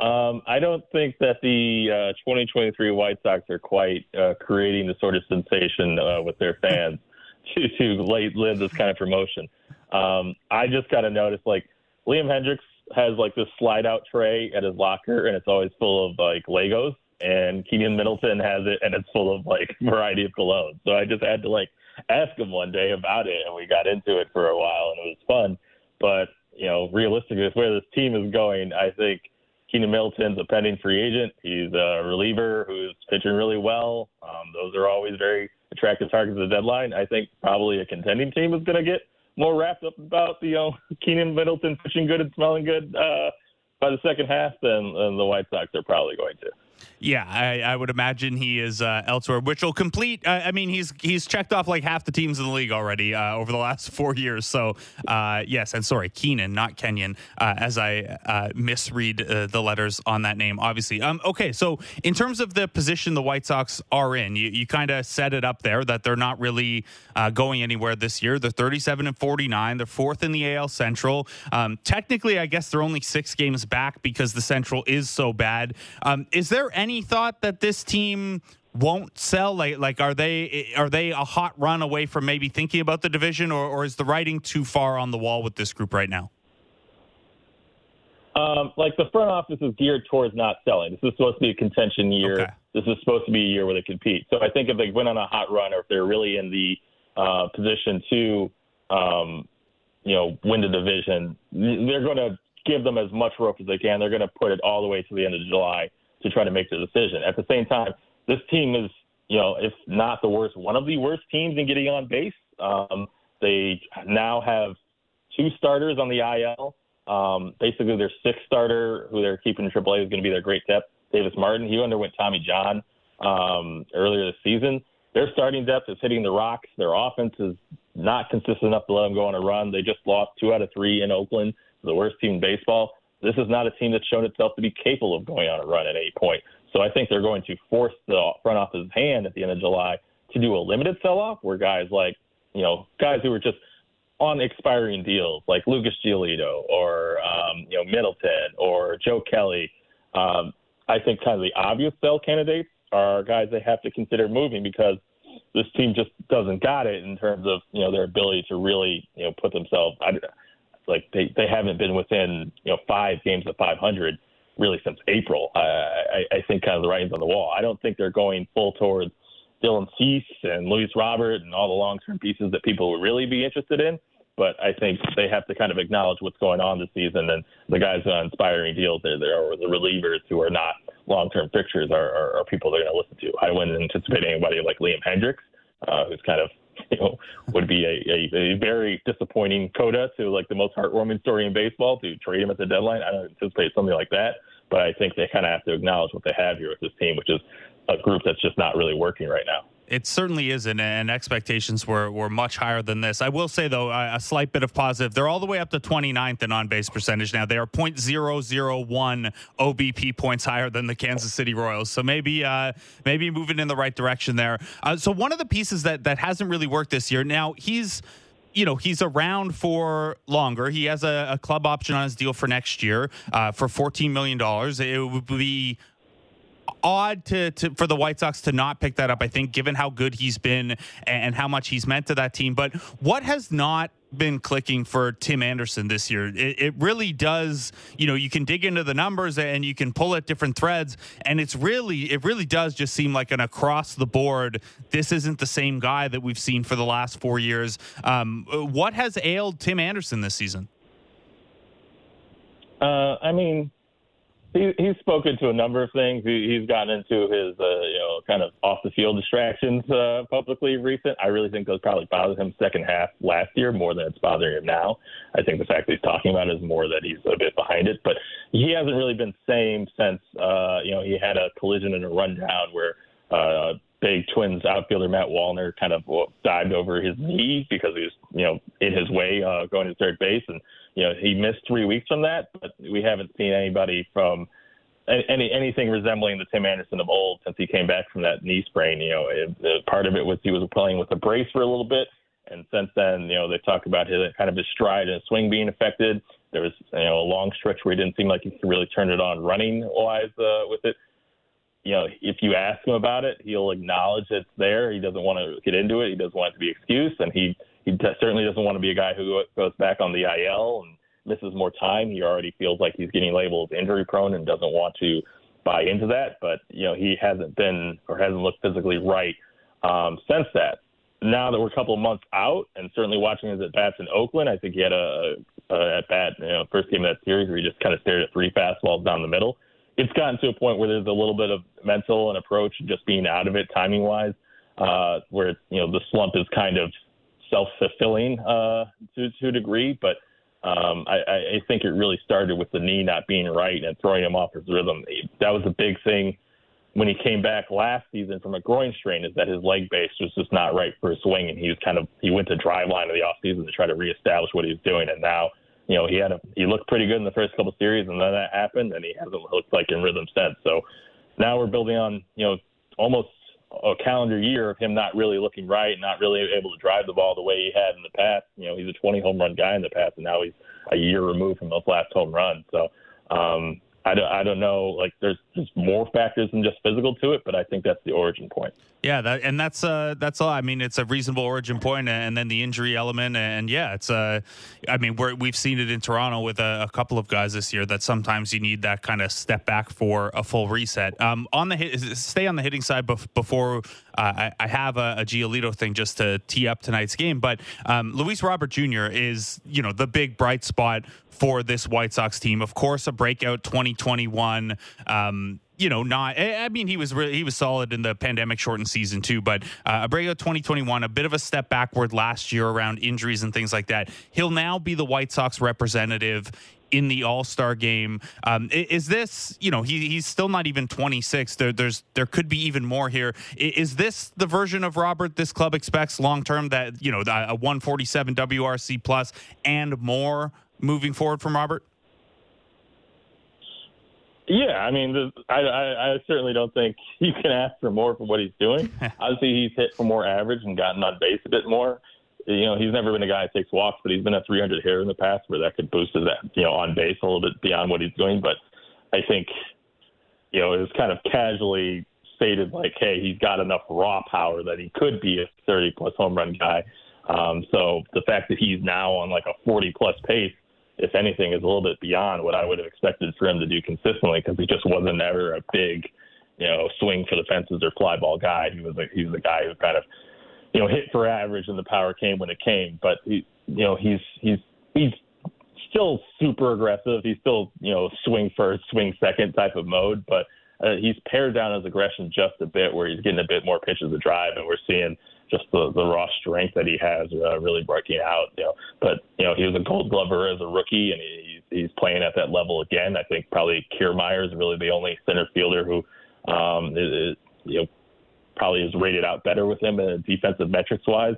Um, I don't think that the uh, 2023 White Sox are quite uh, creating the sort of sensation uh, with their fans to, to late live this kind of promotion. Um, I just got to notice like Liam Hendriks has like this slide out tray at his locker, and it's always full of like Legos. And Kenyon Middleton has it, and it's full of like variety of cologne. So I just had to like ask him one day about it, and we got into it for a while, and it was fun. But you know, realistically, with where this team is going, I think Kenyon Middleton's a pending free agent. He's a reliever who's pitching really well. Um, those are always very attractive targets at the deadline. I think probably a contending team is going to get more wrapped up about you know Kenyon Middleton pitching good and smelling good uh, by the second half than, than the White Sox are probably going to. Yeah, I, I, would imagine he is uh, elsewhere, which will complete. Uh, I mean, he's he's checked off like half the teams in the league already uh, over the last four years. So uh, yes, and sorry, Keenan, not Kenyon, uh, as I uh, misread the letters on that name. Obviously, um, okay. So in terms of the position the White Sox are in, you, you kind of set it up there that they're not really going anywhere this year. They're 37 and 49. They're fourth in the AL Central. Um, technically, I guess they're only six games back because the Central is so bad. Um, is there any any thought that this team won't sell? Like, like are they are they a hot run away from maybe thinking about the division, or, or is the writing too far on the wall with this group right now? Um, like the front office is geared towards not selling. This is supposed to be a contention year. Okay. This is supposed to be a year where they compete. So I think if they went on a hot run, or if they're really in the uh, position to, um, you know, win the division, they're going to give them as much rope as they can. They're going to put it all the way to the end of July to try to make the decision. At the same time, this team is, you know, if not the worst, one of the worst teams in getting on base. Um, they now have two starters on the IL. Um, basically, their sixth starter, who they're keeping in AAA, is going to be their great depth, Davis Martin. He underwent Tommy John um, earlier this season. Their starting depth is hitting the rocks. Their offense is not consistent enough to let them go on a run. They just lost two out of three in Oakland, the worst team in baseball. This is not a team that's shown itself to be capable of going on a run at any point. So I think they're going to force the front office's hand at the end of July to do a limited sell-off where guys like, you know, guys who are just on expiring deals like Lucas Giolito or, um, you know, Middleton or Joe Kelly, um, I think kind of the obvious sell candidates are guys they have to consider moving because this team just doesn't got it in terms of, you know, their ability to really, you know, put themselves – like they, they haven't been within you know five games of 500 really since April. Uh, I, I think kind of the writing's on the wall. I don't think they're going full towards Dylan Cease and Luis Robert and all the long-term pieces that people would really be interested in. But I think they have to kind of acknowledge what's going on this season, and the guys on inspiring deals there, there are the relievers who are not long-term fixtures are, are, are people they're going to listen to. I wouldn't anticipate anybody like Liam Hendriks, uh, who's kind of you know, would be a, a, a, very disappointing coda to like the most heartwarming story in baseball to trade him at the deadline. I don't anticipate something like that, but I think they kind of have to acknowledge what they have here with this team, which is a group that's just not really working right now it certainly isn't, and expectations were, were much higher than this. I will say, though, a, slight bit of positive. They're all the way up to 29th in on base percentage now. They are 0.001 OBP points higher than the Kansas City Royals. So maybe uh, maybe moving in the right direction there. Uh, so one of the pieces that, that hasn't really worked this year, now he's you know he's around for longer. He has a, a, club option on his deal for next year uh, for fourteen million dollars. It would be odd to, to, for the White Sox to not pick that up. I think, given how good he's been and how much he's meant to that team. But what has not been clicking for Tim Anderson this year? It, it really does. You know, you can dig into the numbers and you can pull at different threads, and it's really, it really does just seem like an across the board. This isn't the same guy that we've seen for the last four years. Um, what has ailed Tim Anderson this season? Uh, I mean, he, he's spoken to a number of things. He, he's gotten into his, uh, you know, kind of off the field distractions uh, publicly recent. I really think those probably bothered him second half last year more than it's bothering him now. I think the fact that he's talking about it is more that he's a bit behind it. But he hasn't really been same since, uh, you know, he had a collision and a rundown where uh, big Twins outfielder Matt Wallner kind of dived over his knee because he was, you know, in his way uh, going to third base, and you know he missed three weeks from that. But we haven't seen anybody from any anything resembling the Tim Anderson of old since he came back from that knee sprain. You know, it, it, part of it was he was playing with a brace for a little bit, and since then, you know, they talk about his kind of his stride and swing being affected. There was you know a long stretch where he didn't seem like he could really turn it on running wise uh, with it. You know, if you ask him about it, he'll acknowledge it's there. He doesn't want to get into it. He doesn't want it to be excuse, and he he certainly doesn't want to be a guy who goes back on the IL and misses more time. He already feels like he's getting labeled injury prone and doesn't want to buy into that. But you know, he hasn't been or hasn't looked physically right um, since that now that we're a couple of months out, and certainly watching his at bats in Oakland, I think he had a, a at bat, you know, first game of that series where he just kind of stared at three fastballs down the middle. It's gotten to a point where there's a little bit of mental and approach, just being out of it timing wise, uh, where you know the slump is kind of self fulfilling uh, to to a degree, but. Um, I, I think it really started with the knee not being right and throwing him off his rhythm. That was a big thing when he came back last season from a groin strain is that his leg base was just not right for his swing, and he was kind of he went to driveline of the off season to try to reestablish what he was doing, and now you know he had a he looked pretty good in the first couple series, and then that happened, and he hasn't looked like in rhythm since. So now we're building on you know almost a calendar year of him not really looking right, and not really able to drive the ball the way he had in the past. You know, he's a 20 home run guy in the past, and now he's a year removed from those last home runs. So um, I don't, I don't know. Like, there's just more factors than just physical to it, but I think that's the origin point. Yeah, that, and that's uh, that's all. I mean, it's a reasonable origin point, and then the injury element, and yeah, it's uh, I mean, we're, we've seen it in Toronto with a, a, couple of guys this year that sometimes you need that kind of step back for a full reset. Um, on the hit, stay on the hitting side before uh, I, I, have a, a Giolito thing just to tee up tonight's game, but um, Luis Robert Jr. is you know the big bright spot for this White Sox team. Of course, a breakout 2021. Um, you know, not. I mean, he was really, he was solid in the pandemic shortened season too, but uh, a breakout 2021, a bit of a step backward last year around injuries and things like that. He'll now be the White Sox representative in the All Star game. Um, is this, you know, he, he's still not even 26. There, there's there could be even more here. Is this the version of Robert this club expects long term? That you know, a 147 WRC plus and more moving forward from Robert? Yeah, I mean, the, I, I, I certainly don't think you can ask for more from what he's doing. Obviously, he's hit for more average and gotten on base a bit more. You know, he's never been a guy that takes walks, but he's been a 300 hitter in the past where that could boost his, you know, on base a little bit beyond what he's doing. But I think, you know, it was kind of casually stated like, hey, he's got enough raw power that he could be a 30 plus home run guy. Um, so the fact that he's now on like a 40 plus pace if anything, is a little bit beyond what I would have expected for him to do consistently because he just wasn't ever a big, you know, swing for the fences or fly ball guy. He was a he was a guy who kind of, you know, hit for average and the power came when it came. But he, you know, he's he's he's still super aggressive. He's still you know swing first, swing second type of mode, but. Uh, he's pared down his aggression just a bit, where he's getting a bit more pitches to drive, and we're seeing just the, the raw strength that he has uh, really breaking out. You know, but you know he was a Gold Glover as a rookie, and he, he's playing at that level again. I think probably Kiermaier is really the only center fielder who, um, is, you know, probably is rated out better with him in defensive metrics wise.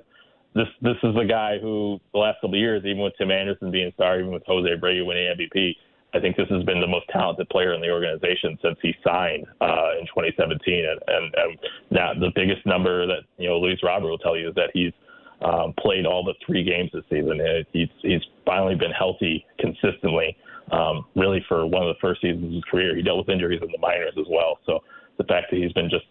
This this is a guy who the last couple of years, even with Tim Anderson being star, even with Jose Abreu winning MVP, I think this has been the most talented player in the organization since he signed uh, in 2017. And, and, and now the biggest number that you know Luis Robert will tell you is that he's um, played all the three games this season. He's he's finally been healthy consistently. Um, really, for one of the first seasons of his career, he dealt with injuries in the minors as well. So the fact that he's been just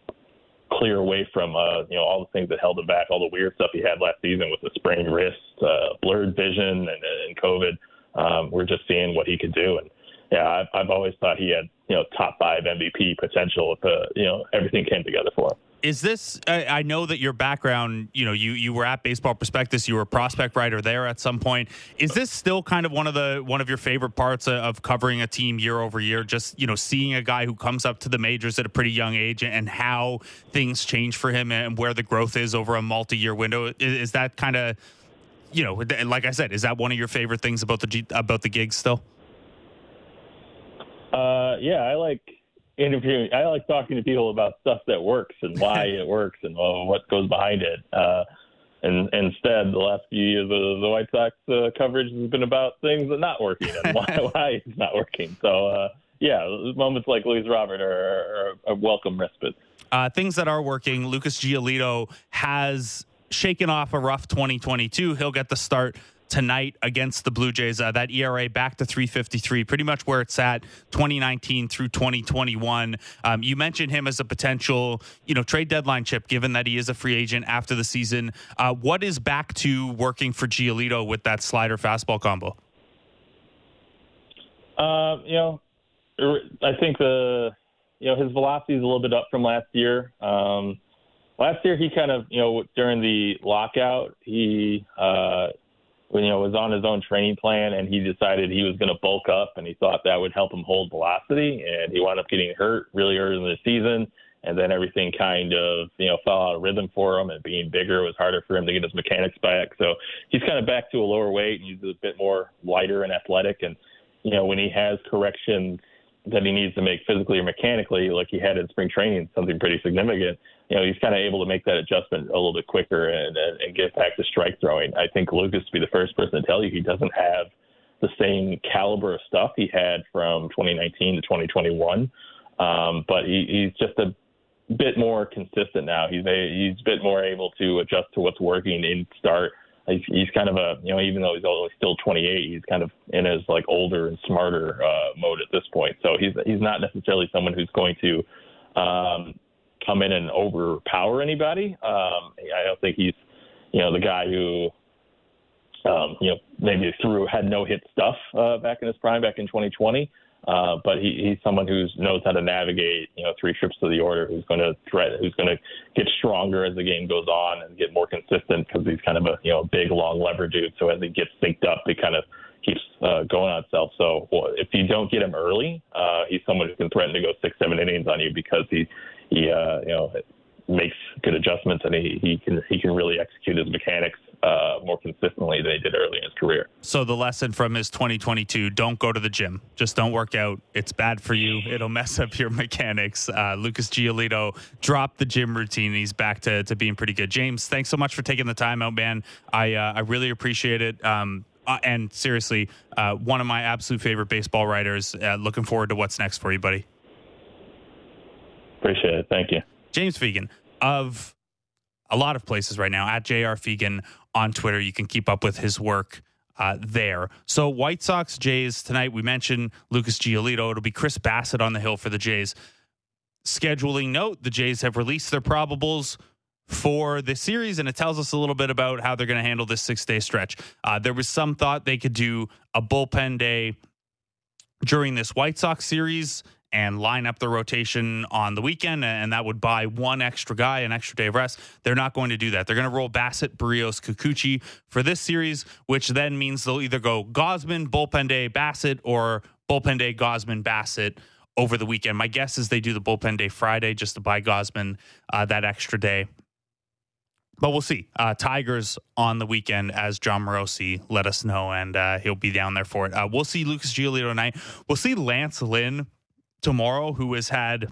clear away from uh, you know all the things that held him back, all the weird stuff he had last season with the sprained wrist, uh, blurred vision, and, and COVID um, we're just seeing what he could do. And yeah, I've, I've always thought he had you know top five MVP potential if uh, you know everything came together for him. Is this? I, I know that your background, you know, you you were at Baseball Prospectus, you were a prospect writer there at some point. Is this still kind of one of the one of your favorite parts of covering a team year over year? Just you know, seeing a guy who comes up to the majors at a pretty young age and how things change for him and where the growth is over a multi-year window. Is, is that kind of you know, like I said, is that one of your favorite things about the about the gigs still? Uh, yeah, I like interviewing. I like talking to people about stuff that works and why it works and uh, what goes behind it. Uh, and instead, the last few years of the White Sox uh, coverage has been about things that are not working and why, why it's not working. So, uh, yeah, moments like Luis Robert are, are a welcome respite. Uh, things that are working. Lucas Giolito has shaken off a rough 2022. He'll get the start tonight against the Blue Jays. Uh, that ERA back to 353, pretty much where it's at 2019 through 2021. Um, you mentioned him as a potential, you know, trade deadline chip, given that he is a free agent after the season. Uh, what is back to working for Giolito with that slider fastball combo? Uh, you know, I think the, you know, his velocity is a little bit up from last year. Um, last year he kind of, you know, during the lockout, he, uh, you know, was on his own training plan and he decided he was going to bulk up and he thought that would help him hold velocity and he wound up getting hurt really early in the season. And then everything kind of you know fell out of rhythm for him and being bigger was harder for him to get his mechanics back. So he's kind of back to a lower weight and he's a bit more lighter and athletic. And you know when he has corrections that he needs to make physically or mechanically, like he had in spring training, something pretty significant. You know, he's kind of able to make that adjustment a little bit quicker and, and, and get back to strike throwing. I think Lucas to be the first person to tell you he doesn't have the same caliber of stuff he had from 2019 to 2021, um, but he, he's just a bit more consistent now. He's a, he's a bit more able to adjust to what's working in start he's, he's kind of a you know even though he's still 28, he's kind of in his like older and smarter uh, mode at this point. So he's he's not necessarily someone who's going to um, come in and overpower anybody. Um, I don't think he's you know the guy who um, you know maybe threw had no hit stuff uh, back in his prime back in 2020. Uh, but he, he's someone who knows how to navigate, you know, three trips to the order. Who's going to threat, who's going to get stronger as the game goes on and get more consistent because he's kind of a you know big, long lever dude. So as he gets synced up, he kind of keeps uh, going on itself. So well, if you don't get him early, uh, he's someone who can threaten to go six, seven innings on you because he he uh, you know makes good adjustments and he, he can he can really execute his mechanics uh, more consistently than he did early in his career. So the lesson from his 2022: don't go to the gym. Just don't work out. It's bad for you. It'll mess up your mechanics. Uh, Lucas Giolito dropped the gym routine. He's back to to being pretty good. James, thanks so much for taking the time out, man. I uh, I really appreciate it. Um, uh, and seriously, uh, one of my absolute favorite baseball writers. Uh, looking forward to what's next for you, buddy. Appreciate it. Thank you. James Fegan of a lot of places right now at JR Fegan on Twitter. You can keep up with his work uh, there. So White Sox Jays tonight. We mentioned Lucas Giolito. It'll be Chris Bassitt on the hill for the Jays. Scheduling note: the Jays have released their probables for the series, and it tells us a little bit about how they're going to handle this six day stretch. Uh, there was some thought they could do a bullpen day during this White Sox series and line up the rotation on the weekend, and that would buy one extra guy an extra day of rest. They're not going to do that. They're going to roll Bassitt, Berrios, Kikuchi for this series, which then means they'll either go Gausman, bullpen day, Bassitt, or bullpen day, Gausman, Bassitt over the weekend. My guess is they do the bullpen day Friday just to buy Gausman uh, that extra day. But we'll see. Uh, Tigers on the weekend, as Jon Morosi let us know, and uh, he'll be down there for it. Uh, we'll see Lucas Giolito tonight. We'll see Lance Lynn tomorrow, who has had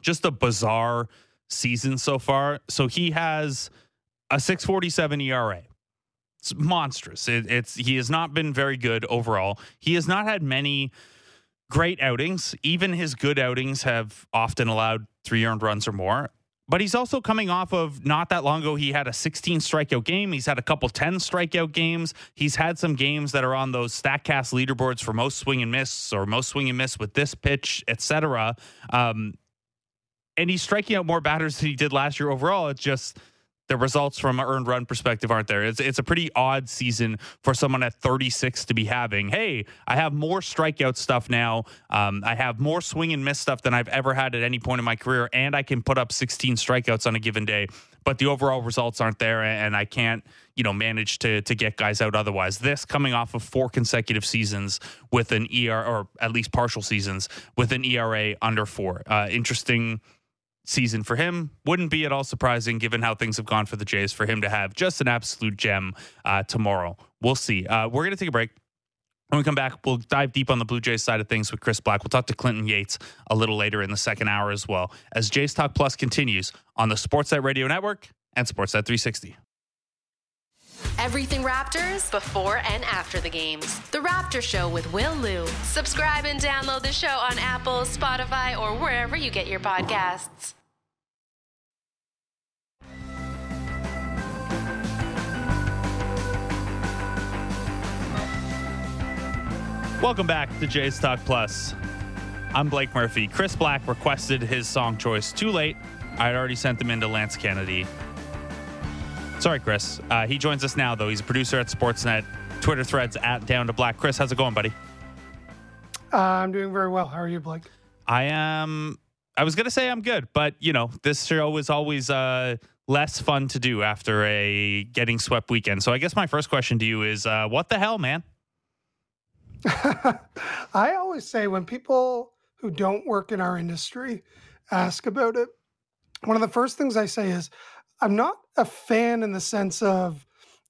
just a bizarre season so far. So he has a 647 ERA. It's monstrous. It, it's he has not been very good overall. He has not had many great outings. Even his good outings have often allowed three earned runs or more. But he's also coming off of not that long ago. He had a 16 strikeout game. He's had a couple 10 strikeout games. He's had some games that are on those Statcast leaderboards for most swing and miss or most swing and miss with this pitch, etc. Um, and he's striking out more batters than he did last year overall. It's just the results from an earned run perspective aren't there. It's it's a pretty odd season for someone at 36 to be having. Hey, I have more strikeout stuff now. Um, I have more swing and miss stuff than I've ever had at any point in my career, and I can put up 16 strikeouts on a given day. But the overall results aren't there, and I can't you know manage to to get guys out otherwise. This coming off of four consecutive seasons with an ER or at least partial seasons with an ERA under four. Uh, interesting season for him. Wouldn't be at all surprising given how things have gone for the Jays for him to have just an absolute gem uh, tomorrow. We'll see. Uh, we're going to take a break. When we come back, we'll dive deep on the Blue Jays side of things with Chris Black. We'll talk to Clinton Yates a little later in the second hour as well as Jays Talk Plus continues on the Sportsnet Radio Network and Sportsnet 360. Everything Raptors before and after the games. The Raptor Show with Will Lou. Subscribe and download the show on Apple, Spotify, or wherever you get your podcasts. Welcome back to Jays Talk Plus. I'm Blake Murphy. Chris Black requested his song choice too late. I had already sent them into Lance Kennedy. Sorry, Chris. Uh, he joins us now, though. He's a producer at Sportsnet. Twitter threads at Down to Black. Chris, how's it going, buddy? Uh, I'm doing very well. How are you, Blake? I am. I was gonna say I'm good, but you know, this show is always uh, less fun to do after a getting swept weekend. So I guess my first question to you is, uh, what the hell, man? I always say when people who don't work in our industry ask about it, one of the first things I say is, I'm not a fan in the sense of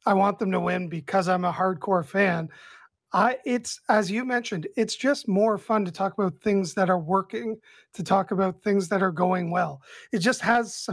I want them to win because I'm a hardcore fan. I it's as you mentioned, it's just more fun to talk about things that are working, to talk about things that are going well. It just has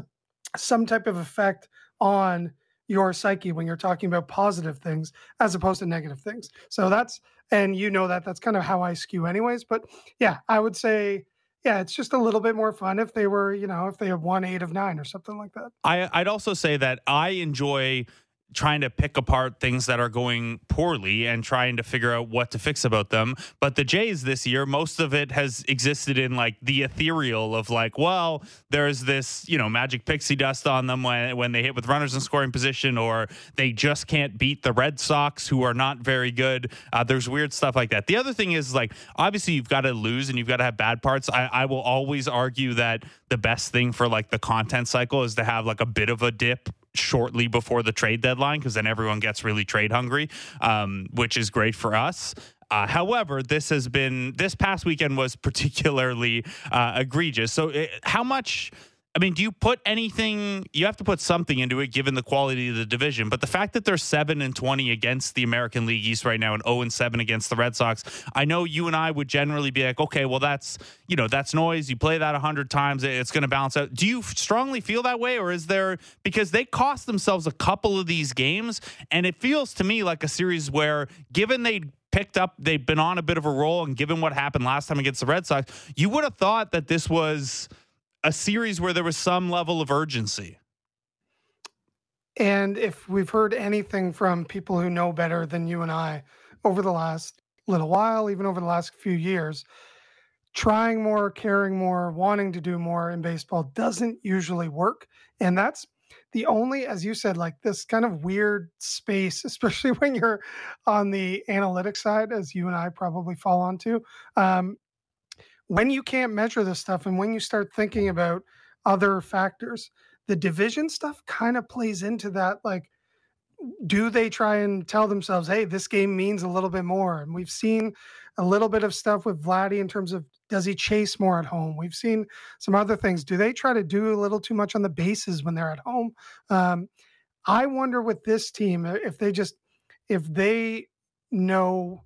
some type of effect on your psyche when you're talking about positive things as opposed to negative things. So that's and you know that that's kind of how I skew anyways, but yeah, I would say yeah, it's just a little bit more fun if they were, you know, if they had won 8 of 9 or something like that. I I'd also say that I enjoy trying to pick apart things that are going poorly and trying to figure out what to fix about them. But the Jays this year, most of it has existed in like the ethereal of like, well, there's this, you know, magic pixie dust on them when when they hit with runners in scoring position, or they just can't beat the Red Sox, who are not very good. Uh, there's weird stuff like that. The other thing is like, obviously, you've got to lose and you've got to have bad parts. I, I will always argue that the best thing for like the content cycle is to have like a bit of a dip shortly before the trade deadline because then everyone gets really trade hungry, um, which is great for us. Uh, however, this has been this past weekend was particularly uh, egregious. So, it, how much? I mean, do you put anything? You have to put something into it, given the quality of the division. But the fact that they're seven and twenty against the American League East right now, and zero and seven against the Red Sox, I know you and I would generally be like, okay, well, that's you know that's noise. You play that hundred times, it's going to balance out. Do you strongly feel that way, or is there because they cost themselves a couple of these games, and it feels to me like a series where, given they picked up, they've been on a bit of a roll, and given what happened last time against the Red Sox, you would have thought that this was a series where there was some level of urgency. And if we've heard anything from people who know better than you and I over the last little while, even over the last few years, trying more, caring more, wanting to do more in baseball doesn't usually work. And that's the only, as you said, like this kind of weird space, especially when you're on the analytics side, as you and I probably fall onto. Um, when you can't measure this stuff and when you start thinking about other factors, the division stuff kind of plays into that. Like, do they try and tell themselves, hey, this game means a little bit more? And we've seen a little bit of stuff with Vladdy in terms of does he chase more at home? We've seen some other things. Do they try to do a little too much on the bases when they're at home? Um, I wonder with this team if they just if they know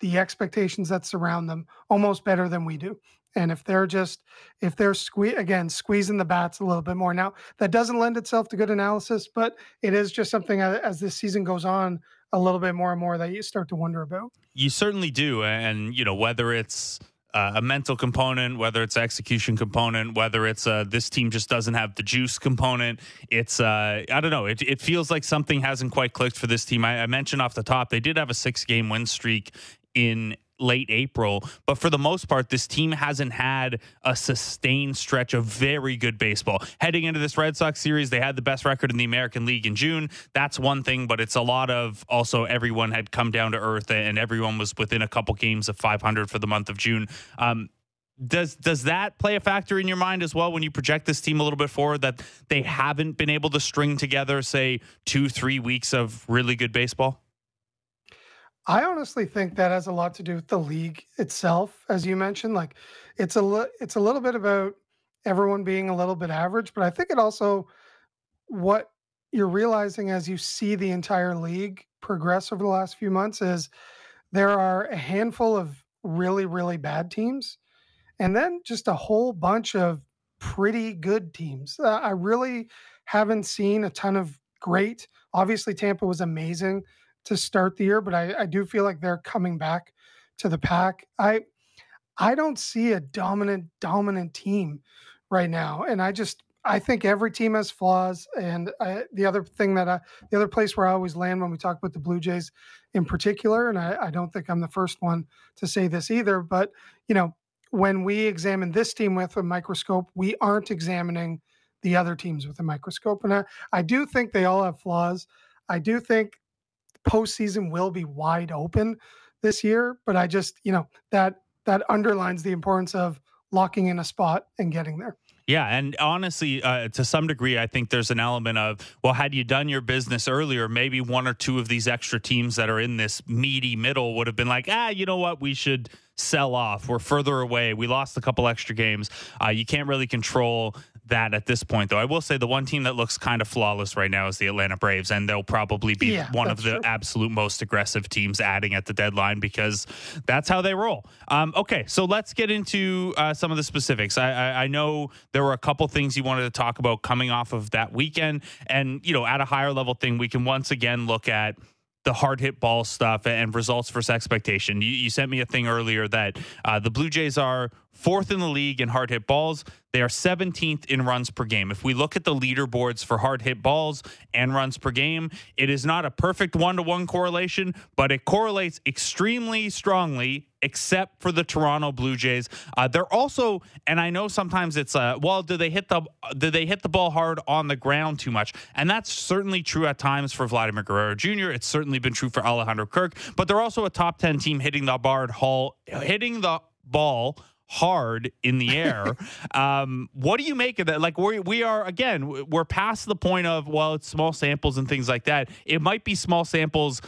the expectations that surround them almost better than we do. And if they're just if they're again squeezing the bats a little bit more now, that doesn't lend itself to good analysis, but it is just something as, as this season goes on a little bit more and more that you start to wonder about. You certainly do, and you know whether it's uh, a mental component, whether it's execution component, whether it's uh, this team just doesn't have the juice component. It's uh, I don't know. It, it feels like something hasn't quite clicked for this team. I, I mentioned off the top they did have a six game win streak in late April. But for the most part, this team hasn't had a sustained stretch of very good baseball. Heading into this Red Sox series, they had the best record in the American League in June. That's one thing, but it's a lot of also everyone had come down to earth and everyone was within a couple games of 500 for the month of June. Um, does does that play a factor in your mind as well when you project this team a little bit forward that they haven't been able to string together say two three weeks of really good baseball I honestly think that has a lot to do with the league itself, as you mentioned. Like, it's a li- it's a little bit about everyone being a little bit average, but I think it also what you're realizing as you see the entire league progress over the last few months is there are a handful of really, really bad teams, and then just a whole bunch of pretty good teams. Uh, I really haven't seen a ton of great. Obviously, Tampa was amazing to start the year, but I, I do feel like they're coming back to the pack. I I don't see a dominant dominant team right now, and I just I think every team has flaws. And I, the other thing that I, the other place where I always land when we talk about the Blue Jays in particular, and I, I don't think I'm the first one to say this either, but you know when we examine this team with a microscope, we aren't examining the other teams with a microscope. And I, I do think they all have flaws. I do think postseason will be wide open this year, but I just, you know, that that underlines the importance of locking in a spot and getting there. Yeah, and honestly, uh, to some degree, I think there's an element of well, had you done your business earlier, maybe one or two of these extra teams that are in this meaty middle would have been like, ah, you know what, we should sell off. We're further away. We lost a couple extra games. Uh, you can't really control that at this point, though. I will say the one team that looks kind of flawless right now is the Atlanta Braves, and they'll probably be yeah, one of the true. absolute most aggressive teams adding at the deadline because that's how they roll. Um, okay, so let's get into uh, some of the specifics. I, I, I, know there were a couple things you wanted to talk about coming off of that weekend, and you know, at a higher level thing, we can once again look at the hard hit ball stuff and results versus expectation. You, you sent me a thing earlier that uh, the Blue Jays are fourth in the league in hard hit balls. They are 17th in runs per game. If we look at the leaderboards for hard hit balls and runs per game, it is not a perfect one to one correlation, but it correlates extremely strongly, except for the Toronto Blue Jays. Uh, they're also, and I know sometimes it's, uh, well, do they hit the do they hit the ball hard on the ground too much? And that's certainly true at times for Vladimir Guerrero Jr. It's certainly been true for Alejandro Kirk, but they're also a top 10 team hitting the bar hall, hitting the ball hard in the air. um, what do you make of that? Like we we are again, we're past the point of well, it's small samples and things like that. It might be small samples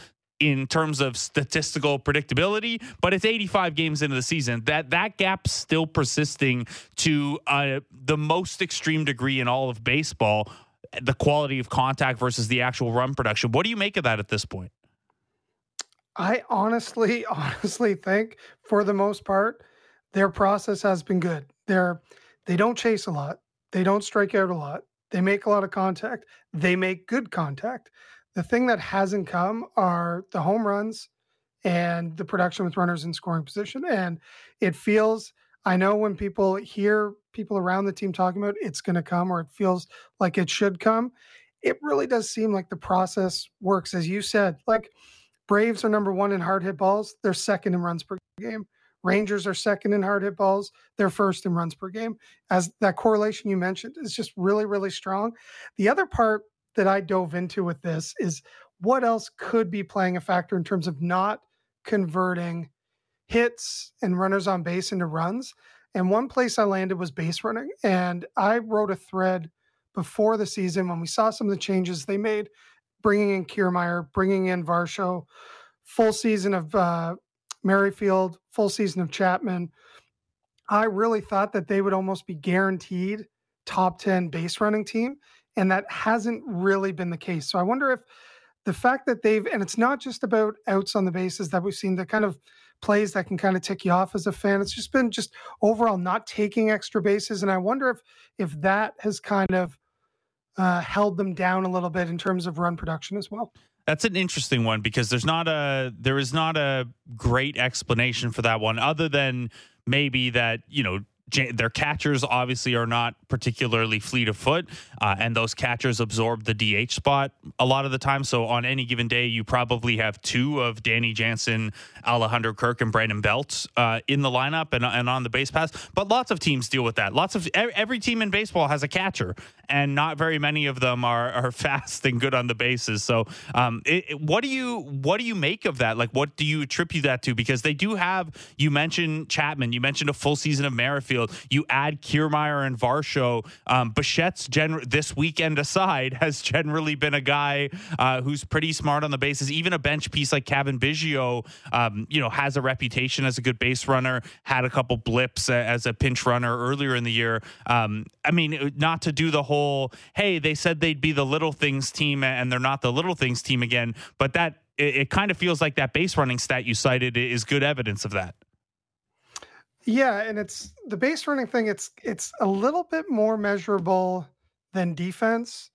in terms of statistical predictability, but it's 85 games into the season. That that gap's still persisting to uh, the most extreme degree in all of baseball. The quality of contact versus the actual run production. What do you make of that at this point? I honestly, honestly think for the most part, their process has been good. They're they don't chase a lot. They don't strike out a lot. They make a lot of contact. They make good contact. The thing that hasn't come are the home runs and the production with runners in scoring position. And it feels, I know when people hear people around the team talking about it's going to come or it feels like it should come, it really does seem like the process works. As you said, like Braves are number one in hard hit balls, they're second in runs per game. Rangers are second in hard hit balls. They're first in runs per game. As that correlation you mentioned is just really, really strong. The other part that I dove into with this is what else could be playing a factor in terms of not converting hits and runners on base into runs. And one place I landed was base running. And I wrote a thread before the season when we saw some of the changes they made, bringing in Kiermaier, bringing in Varsho, full season of uh, Merrifield, full season of Chapman. I really thought that they would almost be guaranteed top 10 base running team. And that hasn't really been the case. So I wonder if the fact that they've, and it's not just about outs on the bases that we've seen, the kind of plays that can kind of tick you off as a fan. It's just been just overall not taking extra bases. And I wonder if, if that has kind of uh, held them down a little bit in terms of run production as well. That's an interesting one because there's not a there is not a great explanation for that one other than maybe that you know their catchers obviously are not particularly fleet of foot, uh, and those catchers absorb the DH spot a lot of the time. So on any given day, you probably have two of Danny Jansen, Alejandro Kirk, and Brandon Belt uh, in the lineup and, and on the base pass. But lots of teams deal with that. Lots of every team in baseball has a catcher, and not very many of them are are fast and good on the bases. So, um, it, it, what do you what do you make of that? Like, what do you attribute that to? Because they do have. You mentioned Chapman. You mentioned a full season of Merrifield. You add Kiermaier and Varsho. Um, Bichette's gen- this weekend aside has generally been a guy uh, who's pretty smart on the bases. Even a bench piece like Cavan Biggio, um, you know, has a reputation as a good base runner. Had a couple blips as a pinch runner earlier in the year. Um, I mean, not to do the whole, hey, they said they'd be the little things team and they're not the little things team again, but that it, it kind of feels like that base running stat you cited is good evidence of that. Yeah, and it's the base running thing. It's it's a little bit more measurable than defense,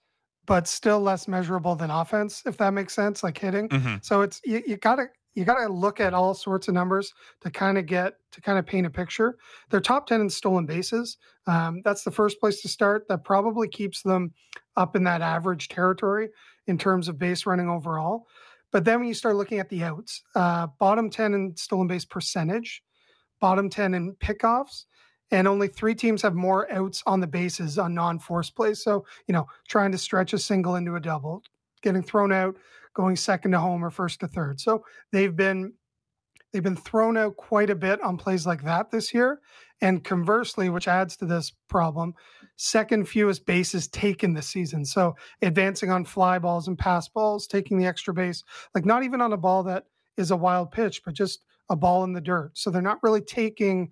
but still less measurable than offense. If that makes sense, like hitting. Mm-hmm. So it's you, you gotta you gotta look at all sorts of numbers to kind of get to kind of paint a picture. They're top ten in stolen bases. Um, that's the first place to start. That probably keeps them up in that average territory in terms of base running overall. But then when you start looking at the outs, uh, bottom ten in stolen base percentage bottom 10 in pickoffs, and only three teams have more outs on the bases on non force plays. So, you know, trying to stretch a single into a double, getting thrown out, going second to home or first to third. So they've been they've been thrown out quite a bit on plays like that this year. And conversely, which adds to this problem, second fewest bases taken this season. So advancing on fly balls and pass balls, taking the extra base, like not even on a ball that is a wild pitch, but just a ball in the dirt. So they're not really taking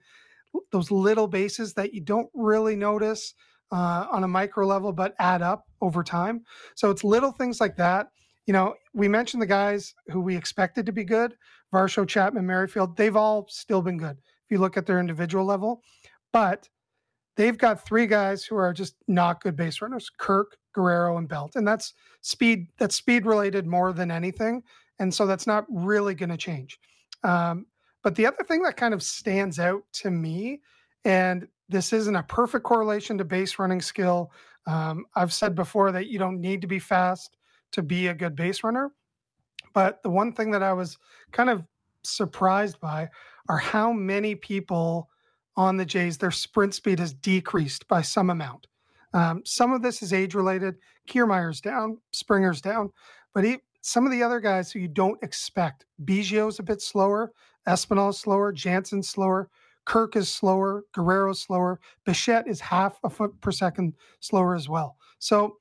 those little bases that you don't really notice uh, on a micro level, but add up over time. So it's little things like that. You know, we mentioned the guys who we expected to be good Varsho, Chapman, Merrifield. They've all still been good if you look at their individual level. But they've got three guys who are just not good base runners Kirk, Guerrero, and Belt. And that's speed, that's speed related more than anything. And so that's not really going to change. Um, but the other thing that kind of stands out to me, and this isn't a perfect correlation to base running skill. Um, I've said before that you don't need to be fast to be a good base runner. But the one thing that I was kind of surprised by are how many people on the Jays, their sprint speed has decreased by some amount. Um, some of this is age related. Kiermaier's down, Springer's down, but he, some of the other guys who you don't expect. Biggio's a bit slower, Espinal's slower, Jansen's slower, Kirk is slower, Guerrero's slower, Bichette is half a foot per second slower as well. So,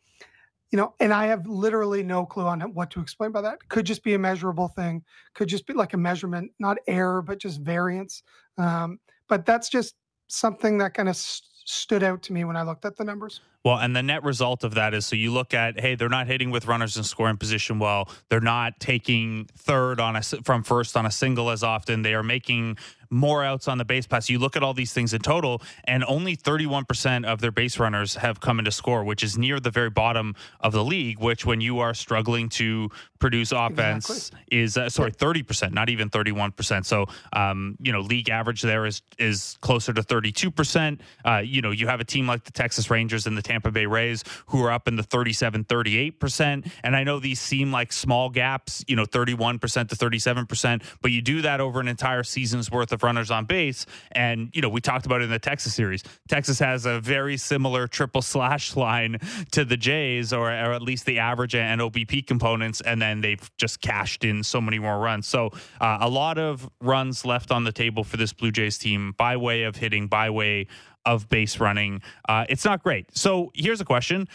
you know, and I have literally no clue on what to explain by that. Could just be a measurable thing, could just be like a measurement, not error, but just variance. Um, but that's just something that kind of st- stood out to me when I looked at the numbers. Well, and the net result of that is so you look at, hey, they're not hitting with runners in scoring position well. They're not taking third on a from first on a single as often. They are making more outs on the base pass. You look at all these things in total, and only 31% of their base runners have come into score, which is near the very bottom of the league. Which, when you are struggling to produce offense, exactly. is uh, sorry, 30%, not even 31%. So, um, you know, league average there is is closer to 32%. Uh, you know, you have a team like the Texas Rangers and the Tampa Bay Rays who are up in the 37, 38%. And I know these seem like small gaps, you know, 31% to 37%, but you do that over an entire season's worth of runners on base. And, you know, we talked about it in the Texas series. Texas has a very similar triple slash line to the Jays, or, or at least the average and OBP components. And then they've just cashed in so many more runs. So uh, a lot of runs left on the table for this Blue Jays team by way of hitting, by way of base running. Uh, it's not great. So here's a question: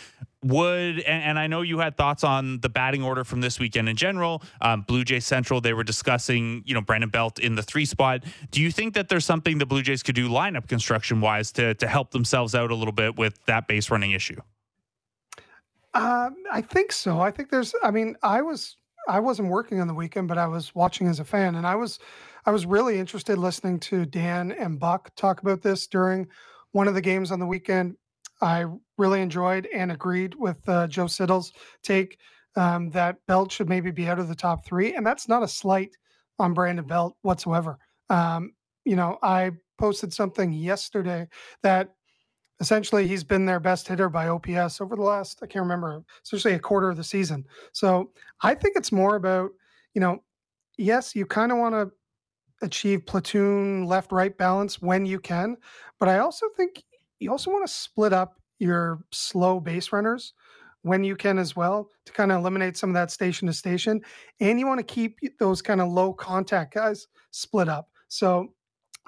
Would and, and, I know you had thoughts on the batting order from this weekend in general. Um, Blue Jays Central, they were discussing, you know, Brandon Belt in the three spot. Do you think that there's something the Blue Jays could do lineup construction wise to to help themselves out a little bit with that base running issue? Um, I think so. I think there's. I mean, I was I wasn't working on the weekend, but I was watching as a fan, and I was I was really interested listening to Dan and Buck talk about this during one of the games on the weekend I really enjoyed and agreed with uh, Joe Siddall's take um, that Belt should maybe be out of the top three. And that's not a slight on Brandon Belt whatsoever. Um, you know, I posted something yesterday that essentially he's been their best hitter by OPS over the last, I can't remember, essentially a quarter of the season. So I think it's more about, you know, yes, you kind of want to achieve platoon left right balance when you can. But I also think you also want to split up your slow base runners when you can as well to kind of eliminate some of that station to station. And you want to keep those kind of low contact guys split up. So,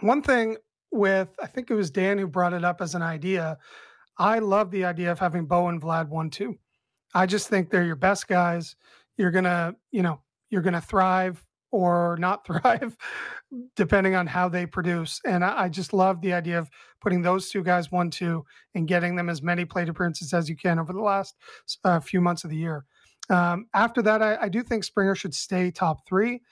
one thing with, I think it was Dan who brought it up as an idea. I love the idea of having Bo and Vlad one, two. I just think they're your best guys. You're going to, you know, you're going to thrive or not thrive, depending on how they produce. And I, I, just love the idea of putting those two guys one two and getting them as many plate appearances as you can over the last uh, few months of the year. Um, after that, I, I do think Springer should stay top three.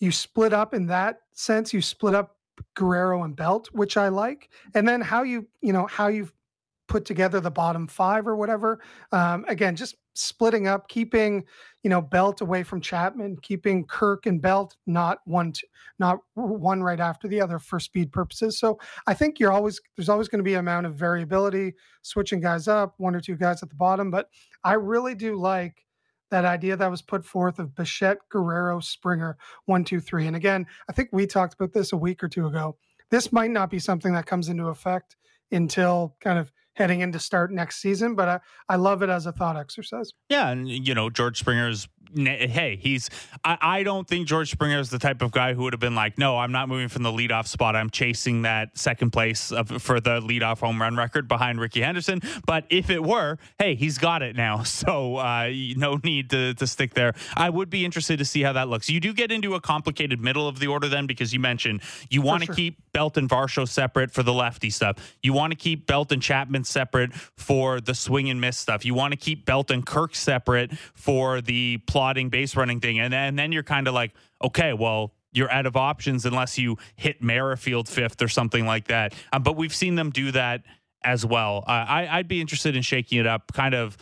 You split up in that sense. You split up Guerrero and Belt, which I like, and then how you you know how you put together the bottom five or whatever. Um, again, just splitting up, keeping you know Belt away from Chapman, keeping Kirk and Belt not one to, not one right after the other for speed purposes. So I think you're always there's always going to be an amount of variability, switching guys up, one or two guys at the bottom. But I really do like that idea that was put forth of Bichette, Guerrero, Springer, one, two, three. And again, I think we talked about this a week or two ago. This might not be something that comes into effect until kind of heading into start next season. But I, I love it as a thought exercise. Yeah, and you know George Springer's. Hey, he's. I, I don't think George Springer is the type of guy who would have been like, no, I'm not moving from the leadoff spot. I'm chasing that second place of, for the leadoff home run record behind Rickey Henderson. But if it were, hey, he's got it now. So uh, no need to, to stick there. I would be interested to see how that looks. You do get into a complicated middle of the order then because you mentioned you want to sure. keep Belt and Varsho separate for the lefty stuff. You want to keep Belt and Chapman separate for the swing and miss stuff. You want to keep Belt and Kirk separate for the plotting base running thing. And, and then you're kind of like, okay, well, you're out of options unless you hit Merrifield fifth or something like that. Um, but we've seen them do that as well. Uh, I, I'd be interested in shaking it up, kind of.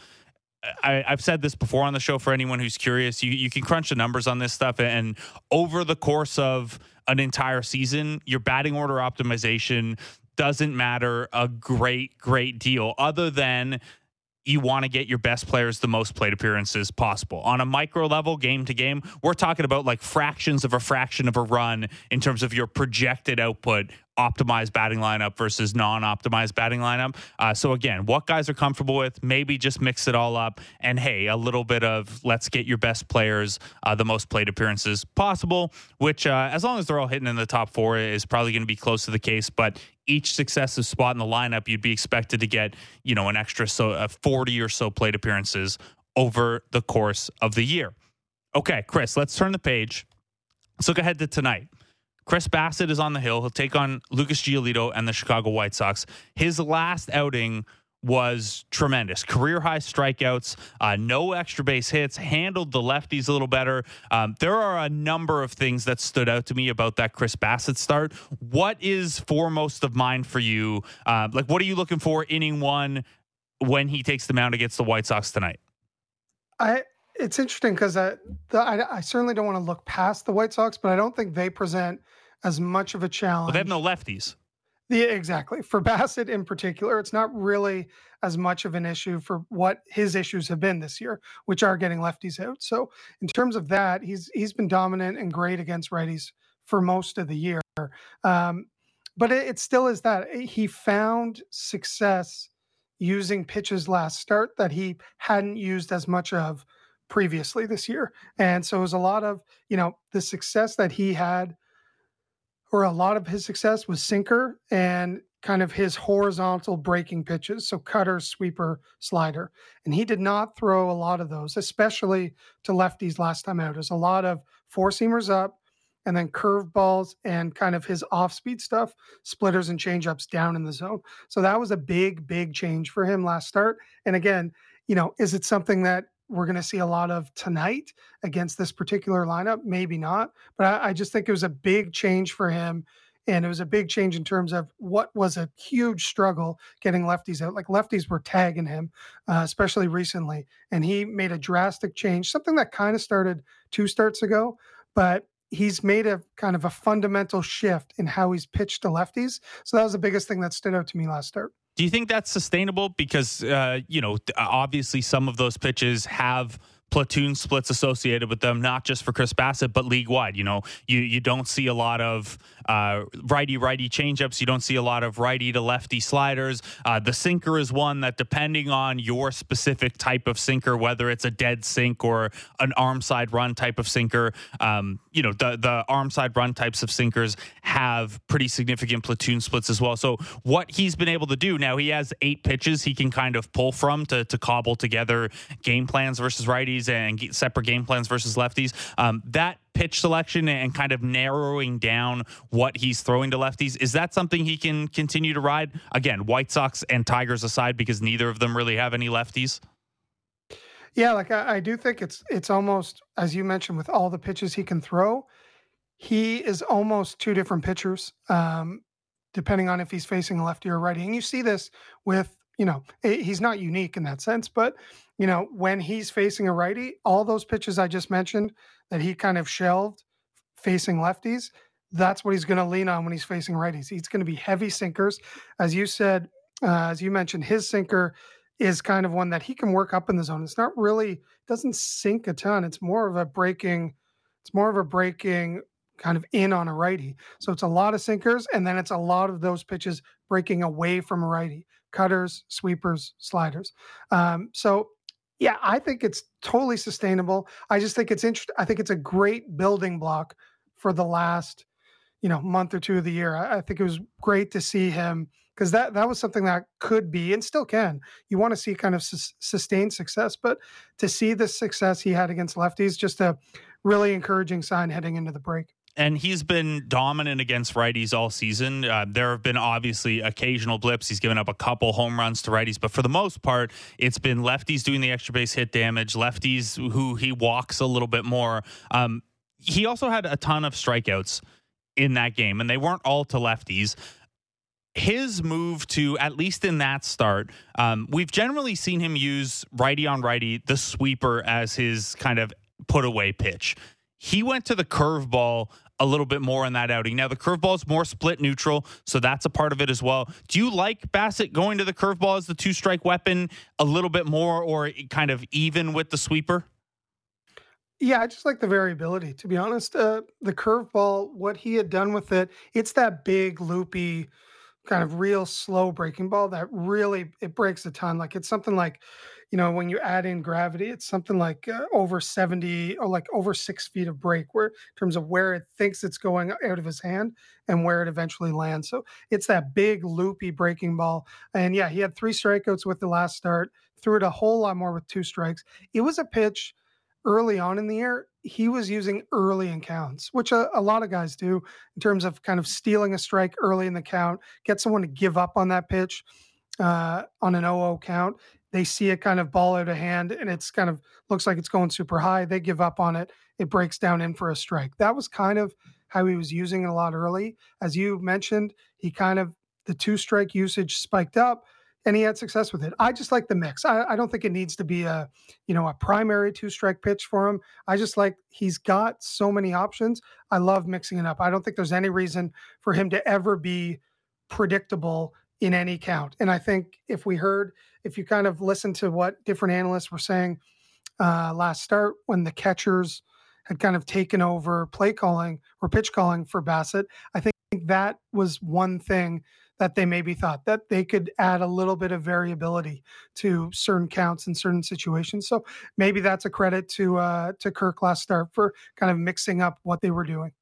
I, have said this before on the show for anyone who's curious. You you can crunch the numbers on this stuff, and over the course of an entire season, your batting order optimization doesn't matter a great, great deal, other than you want to get your best players the most plate appearances possible. On a micro level, game to game, we're talking about like fractions of a fraction of a run in terms of your projected output optimized batting lineup versus non-optimized batting lineup. Uh, so again, what guys are comfortable with, maybe just mix it all up. And hey, a little bit of let's get your best players uh, the most plate appearances possible. Which, uh, as long as they're all hitting in the top four, is probably going to be close to the case. But each successive spot in the lineup, you'd be expected to get you know an extra so uh, 40 or so plate appearances over the course of the year. Okay, Chris, let's turn the page. Let's look ahead to tonight. Chris Bassitt is on the hill. He'll take on Lucas Giolito and the Chicago White Sox. His last outing was tremendous. Career high strikeouts, uh, no extra base hits, handled the lefties a little better. Um, there are a number of things that stood out to me about that Chris Bassitt start. What is foremost of mind for you? Uh, like, what are you looking for inning one when he takes the mound against the White Sox tonight? I it's interesting because I, I, I certainly don't want to look past the White Sox, but I don't think they present as much of a challenge. Well, they have no lefties. Yeah, exactly. For Bassitt in particular, it's not really as much of an issue for what his issues have been this year, which are getting lefties out. So in terms of that, he's he's been dominant and great against righties for most of the year. Um, but it, it still is that he found success using pitches last start that he hadn't used as much of previously this year. And so it was a lot of, you know, the success that he had, or a lot of his success was sinker and kind of his horizontal breaking pitches. So cutter, sweeper, slider. And he did not throw a lot of those, especially to lefties last time out. There's a lot of four seamers up and then curveballs and kind of his off speed stuff, splitters and changeups down in the zone. So that was a big, big change for him last start. And again, you know, is it something that we're going to see a lot of tonight against this particular lineup. Maybe not, but I, I, just think it was a big change for him. And it was a big change in terms of what was a huge struggle getting lefties out. Like lefties were tagging him, uh, especially recently. And he made a drastic change, something that kind of started two starts ago, but he's made a kind of a fundamental shift in how he's pitched to lefties. So that was the biggest thing that stood out to me last start. Do you think that's sustainable? Because uh, you know, obviously, some of those pitches have platoon splits associated with them, not just for Chris Bassitt, but league wide. You know, you you don't see a lot of uh, righty righty changeups. You don't see a lot of righty to lefty sliders. Uh, the sinker is one that, depending on your specific type of sinker, whether it's a dead sink or an arm side run type of sinker, um, you know, the the arm side run types of sinkers have pretty significant platoon splits as well. So what he's been able to do now, he has eight pitches he can kind of pull from to to cobble together game plans versus righties and separate game plans versus lefties. Um, that pitch selection and kind of narrowing down what he's throwing to lefties is that something he can continue to ride? Again, White Sox and Tigers aside, because neither of them really have any lefties. Yeah, like I, I, do think it's it's almost as you mentioned with all the pitches he can throw, he is almost two different pitchers, um, depending on if he's facing a lefty or righty. And you see this with you know he's not unique in that sense, but you know when he's facing a righty, all those pitches I just mentioned that he kind of shelved facing lefties, that's what he's going to lean on when he's facing righties. He's going to be heavy sinkers, as you said, uh, as you mentioned, his sinker is kind of one that he can work up in the zone. It's not really doesn't sink a ton. It's more of a breaking. It's more of a breaking kind of in on a righty. So it's a lot of sinkers, and then it's a lot of those pitches breaking away from a righty, cutters, sweepers, sliders. Um, so yeah, I think it's totally sustainable. I just think it's interesting. I think it's a great building block for the last, you know, month or two of the year. I, I think it was great to see him because that that was something that could be and still can. You want to see kind of su- sustained success, but to see the success he had against lefties, just a really encouraging sign heading into the break and he's been dominant against righties all season. Uh, there have been obviously occasional blips. He's given up a couple home runs to righties, but for the most part, it's been lefties doing the extra base hit damage, lefties who he walks a little bit more. Um, he also had a ton of strikeouts in that game, and they weren't all to lefties his move to at least in that start, um, we've generally seen him use righty on righty, the sweeper as his kind of put away pitch. He went to the curveball a little bit more in that outing. Now the curveball is more split neutral, so that's a part of it as well. Do you like Bassitt going to the curveball as the two strike weapon a little bit more, or kind of even with the sweeper? Yeah, I just like the variability. To be honest, uh, the curveball, what he had done with it, it's that big loopy kind of real slow breaking ball that really it breaks a ton. Like it's something like, you know, when you add in gravity, it's something like uh, over 70 or like over six feet of break, where in terms of where it thinks it's going out of his hand and where it eventually lands. So it's that big loopy breaking ball. And yeah, he had three strikeouts with the last start, threw it a whole lot more with two strikes. It was a pitch early on in the year, he was using early in counts, which a, a, lot of guys do in terms of kind of stealing a strike early in the count, get someone to give up on that pitch uh, on an 0 count. They see it kind of ball out of hand and it's kind of looks like it's going super high. They give up on it. It breaks down in for a strike. That was kind of how he was using it a lot early. As you mentioned, he kind of, the two strike usage spiked up and he had success with it. I just like the mix. I, I, don't think it needs to be a, you know, a primary two strike pitch for him. I just like he's got so many options. I love mixing it up. I don't think there's any reason for him to ever be predictable in any count. And I think if we heard, if you kind of listen to what different analysts were saying uh, last start when the catchers had kind of taken over play calling or pitch calling for Bassitt, I think that was one thing that they maybe thought that they could add a little bit of variability to certain counts in certain situations. So maybe that's a credit to uh, to Kirk last start for kind of mixing up what they were doing.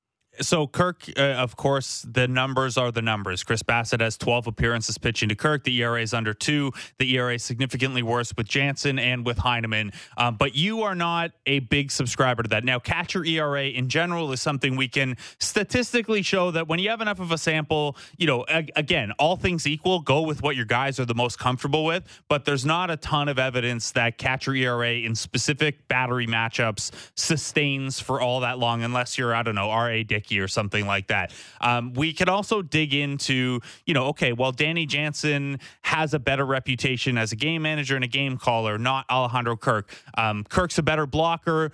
So Kirk, uh, of course, the numbers are the numbers. Chris Bassitt has 12 appearances pitching to Kirk. The ERA is under two. The ERA is significantly worse with Jansen and with Heineman. Um, but you are not a big subscriber to that. Now, catcher ERA in general is something we can statistically show that when you have enough of a sample, you know, again, all things equal, go with what your guys are the most comfortable with. But there's not a ton of evidence that catcher ERA in specific battery matchups sustains for all that long, unless you're I don't know R.A. Dickey or something like that. Um, we could also dig into, you know, okay, well, Danny Jansen has a better reputation as a game manager and a game caller, not Alejandro Kirk. Um, Kirk's a better blocker,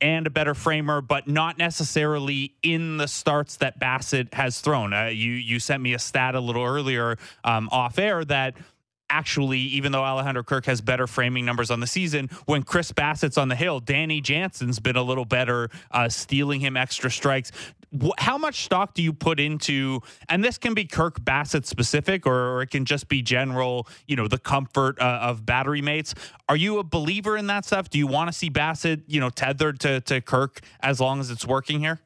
and a better framer, but not necessarily in the starts that Bassitt has thrown. Uh, you you sent me a stat a little earlier um, off air that actually, even though Alejandro Kirk has better framing numbers on the season, when Chris Bassitt's on the hill, Danny Jansen's been a little better, uh, stealing him extra strikes. How much stock do you put into, and this can be Kirk Bassitt specific, or, or it can just be general, you know, the comfort uh, of battery mates. Are you a believer in that stuff? Do you want to see Bassitt, you know, tethered to, to Kirk as long as it's working here?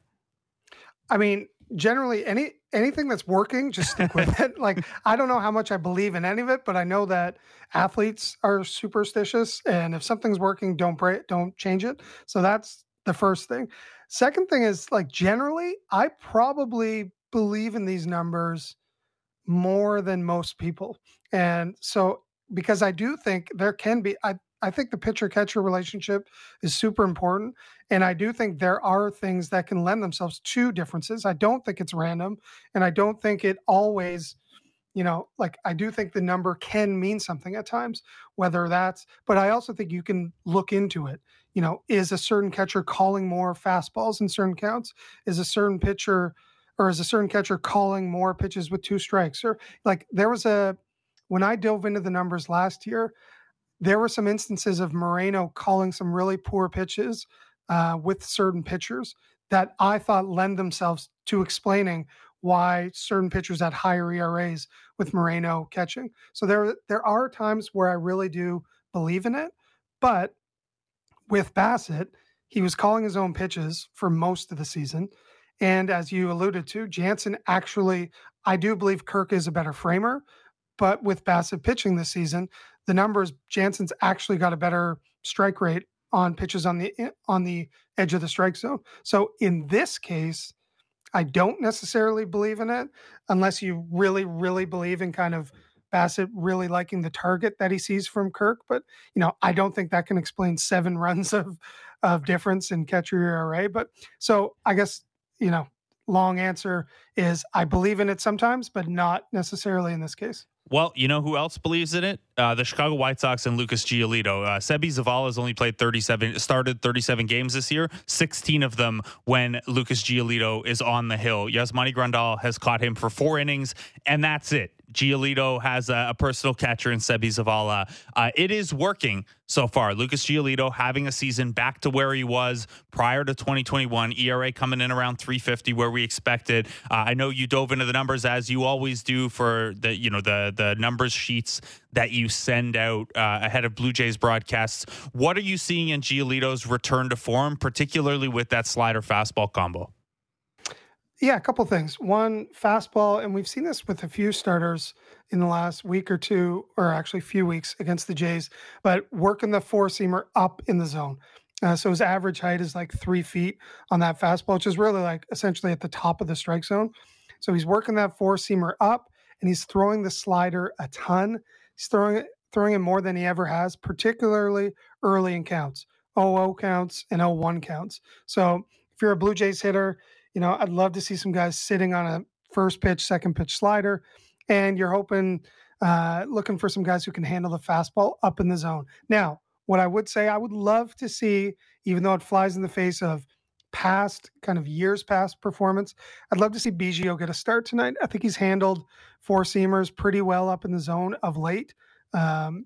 I mean, generally any anything that's working just stick with it. Like i don't know how much i believe in any of it but i know that athletes are superstitious and if something's working don't break it, don't change it. So that's the first thing. Second thing is like generally i probably believe in these numbers more than most people. And so because i do think there can be i I think the pitcher catcher relationship is super important. And I do think there are things that can lend themselves to differences. I don't think it's random. And I don't think it always, you know, like I do think the number can mean something at times, whether that's, but I also think you can look into it. You know, is a certain catcher calling more fastballs in certain counts? Is a certain pitcher, or is a certain catcher calling more pitches with two strikes? Or like there was a, when I dove into the numbers last year, there were some instances of Moreno calling some really poor pitches uh, with certain pitchers that I thought lend themselves to explaining why certain pitchers had higher ERAs with Moreno catching. So there there are times where I really do believe in it, but with Bassitt, he was calling his own pitches for most of the season. And as you alluded to, Jansen actually, I do believe Kirk is a better framer, but with Bassitt pitching this season, the numbers Jansen's actually got a better strike rate on pitches on the eh, on the edge of the strike zone. So in this case, I don't necessarily believe in it unless you really really believe in kind of Bassitt really liking the target that he sees from Kirk, but you know, I don't think that can explain 7 runs of of difference in catcher ERA, but so I guess, you know, long answer is I believe in it sometimes, but not necessarily in this case. Well, you know who else believes in it? Uh, the Chicago White Sox and Lucas Giolito. Uh, Seby Zavala has only played 37, started 37 games this year, 16 of them when Lucas Giolito is on the hill. Yasmani Grandal has caught him for four innings, and that's it. Giolito has a, a personal catcher in Seby Zavala. Uh, it is working so far. Lucas Giolito having a season back to where he was prior to 2021. ERA coming in around 350, where we expected. Uh, I know you dove into the numbers as you always do for the you know the the numbers sheets that you send out uh, ahead of Blue Jays broadcasts. What are you seeing in Giolito's return to form, particularly with that slider fastball combo? Yeah, a couple things. One, fastball, and we've seen this with a few starters in the last week or two, or actually a few weeks against the Jays, but working the four seamer up in the zone. Uh, so his average height is like three feet on that fastball, which is really like essentially at the top of the strike zone. So he's working that four seamer up and he's throwing the slider a ton. He's throwing it, throwing it more than he ever has, particularly early in counts, 0 counts and 0-1 counts. So if you're a Blue Jays hitter, you know, I'd love to see some guys sitting on a first pitch, second pitch slider, and you're hoping, uh, looking for some guys who can handle the fastball up in the zone. Now, what I would say, I would love to see, even though it flies in the face of past kind of years past performance, I'd love to see Biggio get a start tonight. I think he's handled four seamers pretty well up in the zone of late. Um,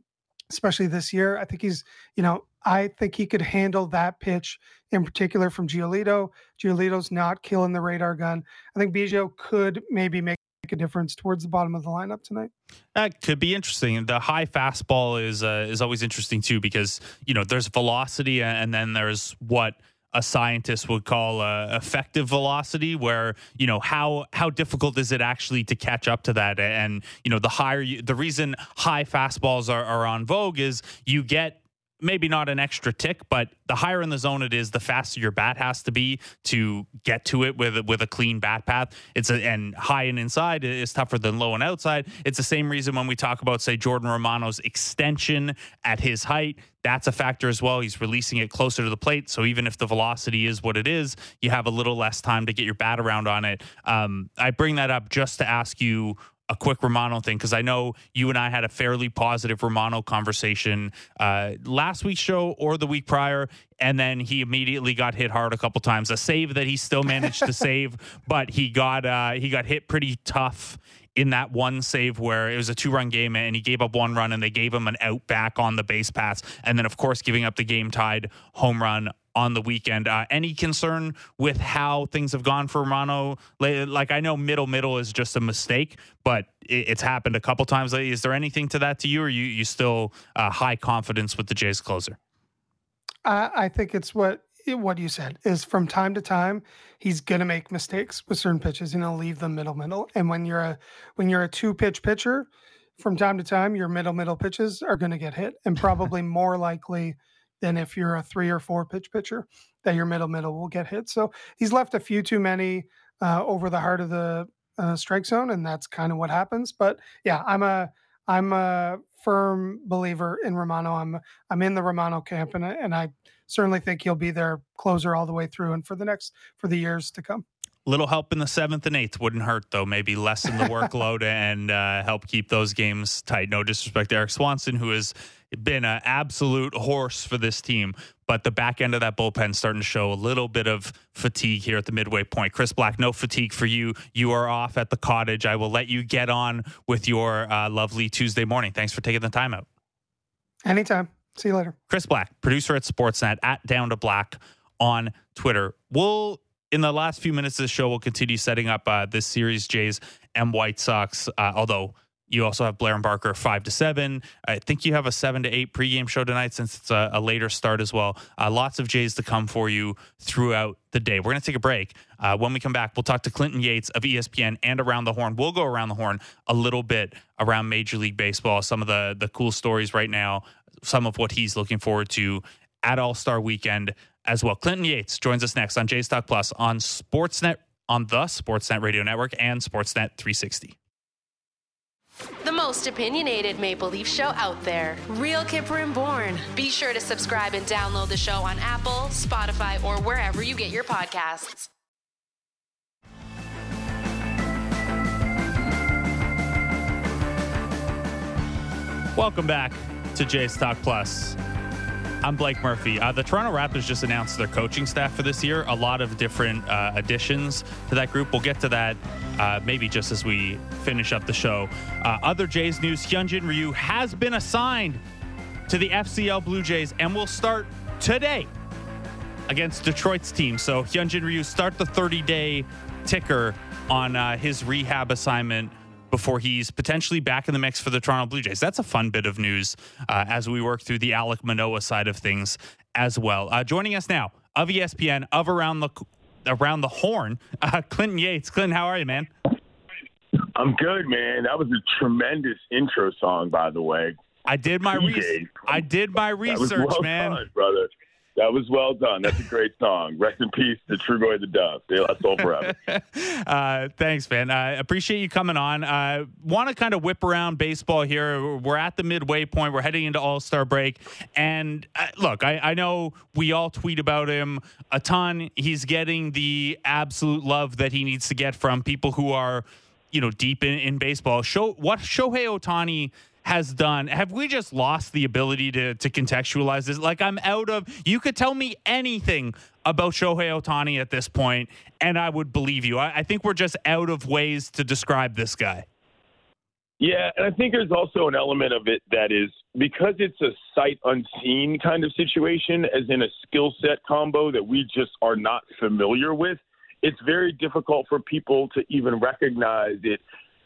especially this year. I think he's, you know, I think he could handle that pitch in particular from Giolito. Giolito's not killing the radar gun. I think Biggio could maybe make a difference towards the bottom of the lineup tonight. That could be interesting. The high fastball is uh, is always interesting too because you know there's velocity and then there's what a scientist would call uh, effective velocity where you know how how difficult is it actually to catch up to that? And you know the higher you, the reason high fastballs are, are on vogue is you get maybe not an extra tick, but the higher in the zone it is, the faster your bat has to be to get to it with with a clean bat path. It's a, and high and inside is tougher than low and outside. It's the same reason when we talk about say Jordan Romano's extension at his height. That's a factor as well. He's releasing it closer to the plate, so even if the velocity is what it is, you have a little less time to get your bat around on it. Um, I bring that up just to ask you a quick Romano thing because I know you and I had a fairly positive Romano conversation uh, last week's show or the week prior, and then he immediately got hit hard a couple times. A save that he still managed to save, but he got uh, he got hit pretty tough in that one save where it was a two run game and he gave up one run and they gave him an out back on the base pass. And then, of course, giving up the game tied home run on the weekend. Uh, any concern with how things have gone for Romano? Like I know middle middle is just a mistake, but it's happened a couple times. Is there anything to that to you, or you you still uh, high confidence with the Jays closer? I, I think it's what what you said is from time to time he's gonna make mistakes with certain pitches and he'll leave the middle middle. And when you're a when you're a two pitch pitcher, from time to time your middle middle pitches are gonna get hit, and probably more likely than if you're a three or four pitch pitcher that your middle middle will get hit. So he's left a few too many uh, over the heart of the uh, strike zone, and that's kind of what happens. But yeah, I'm a I'm a firm believer in Romano. I'm I'm in the Romano camp, and I, and I certainly think he'll be their closer all the way through and for the next for the years to come. Little help in the seventh and eighth wouldn't hurt, though. Maybe lessen the workload and uh, help keep those games tight. No disrespect to Erik Swanson, who has been an absolute horse for this team, but the back end of that bullpen starting to show a little bit of fatigue here at the midway point. Chris Black, no fatigue for you. You are off at the cottage. I will let you get on with your uh, lovely Tuesday morning. Thanks for taking the time out. Anytime. See you later. Chris Black, producer at Sportsnet, at Down to Black on Twitter. We'll in the last few minutes of the show, we'll continue setting up uh, this series, Jays and White Sox. Uh, although you also have Blair and Barker five to seven. I think you have a seven to eight pregame show tonight since it's a, a later start as well. Uh, lots of Jays to come for you throughout the day. We're going to take a break. Uh, when we come back, we'll talk to Clinton Yates of ESPN and Around the Horn. We'll go around the horn a little bit around Major League Baseball, some of the the cool stories right now, some of what he's looking forward to at All Star Weekend as well. Clinton Yates joins us next on Jays Talk Plus on Sportsnet on the Sportsnet Radio Network and Sportsnet 360. The most opinionated Maple Leaf show out there. Real Kyper and Bourne. Be sure to subscribe and download the show on Apple, Spotify, or wherever you get your podcasts. Welcome back to Jays Talk Plus. I'm Blake Murphy. Uh, the Toronto Raptors just announced their coaching staff for this year. A lot of different uh, additions to that group. We'll get to that uh, maybe just as we finish up the show. Uh, other Jays news Hyunjin Ryu has been assigned to the FCL Blue Jays and will start today against Detroit's team. So Hyunjin Ryu start the 30 day ticker on uh, his rehab assignment before he's potentially back in the mix for the Toronto Blue Jays. That's a fun bit of news uh, as we work through the Alek Manoah side of things as well. Uh, joining us now of ESPN of around the around the horn, uh, Clinton Yates. Clinton, how are you, man? I'm good, man. That was a tremendous intro song, by the way. I did my research. I did my research, well man. Done, brother. That was well done. That's a great song. Rest in peace to Trugoy the Dove. De La Soul forever. uh, thanks, man. I appreciate you coming on. I uh, want to kind of whip around baseball here. We're at the midway point. We're heading into All Star break. And uh, look, I, I know we all tweet about him a ton. He's getting the absolute love that he needs to get from people who are, you know, deep in, in baseball. Show what Shohei Ohtani has done. Have we just lost the ability to to contextualize this? Like I'm out of. You could tell me anything about Shohei Ohtani at this point, and I would believe you. I, I think we're just out of ways to describe this guy. Yeah, and I think there's also an element of it that is because it's a sight unseen kind of situation, as in a skill set combo that we just are not familiar with. It's very difficult for people to even recognize it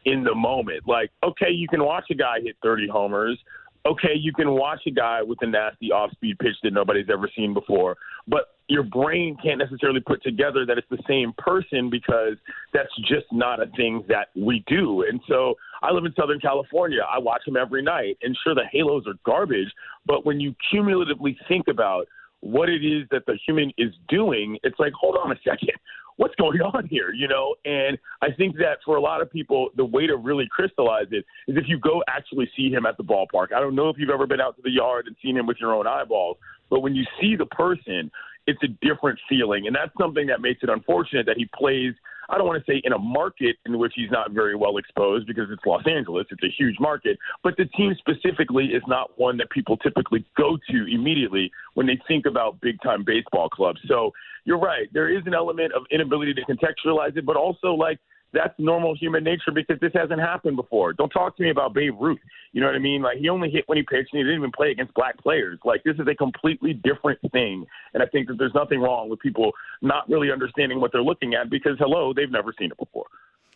in the moment. Like, okay, you can watch a guy hit 30 homers. Okay, you can watch a guy with a nasty off speed pitch that nobody's ever seen before. But your brain can't necessarily put together that it's the same person because that's just not a thing that we do. And so I live in Southern California. I watch him every night. And sure, the halos are garbage. But when you cumulatively think about what it is that the human is doing, it's like, hold on a second what's going on here, you know? And I think that for a lot of people, the way to really crystallize it is if you go actually see him at the ballpark. I don't know if you've ever been out to the yard and seen him with your own eyeballs, but when you see the person, it's a different feeling. And that's something that makes it unfortunate that he plays – I don't want to say in a market in which he's not very well exposed because it's Los Angeles, it's a huge market, but the team specifically is not one that people typically go to immediately when they think about big time baseball clubs. So you're right. There is an element of inability to contextualize it, but also like that's normal human nature because this hasn't happened before. Don't talk to me about Babe Ruth. You know what I mean? Like he only hit when he pitched and he didn't even play against black players. Like this is a completely different thing. And I think that there's nothing wrong with people not really understanding what they're looking at because hello, they've never seen it before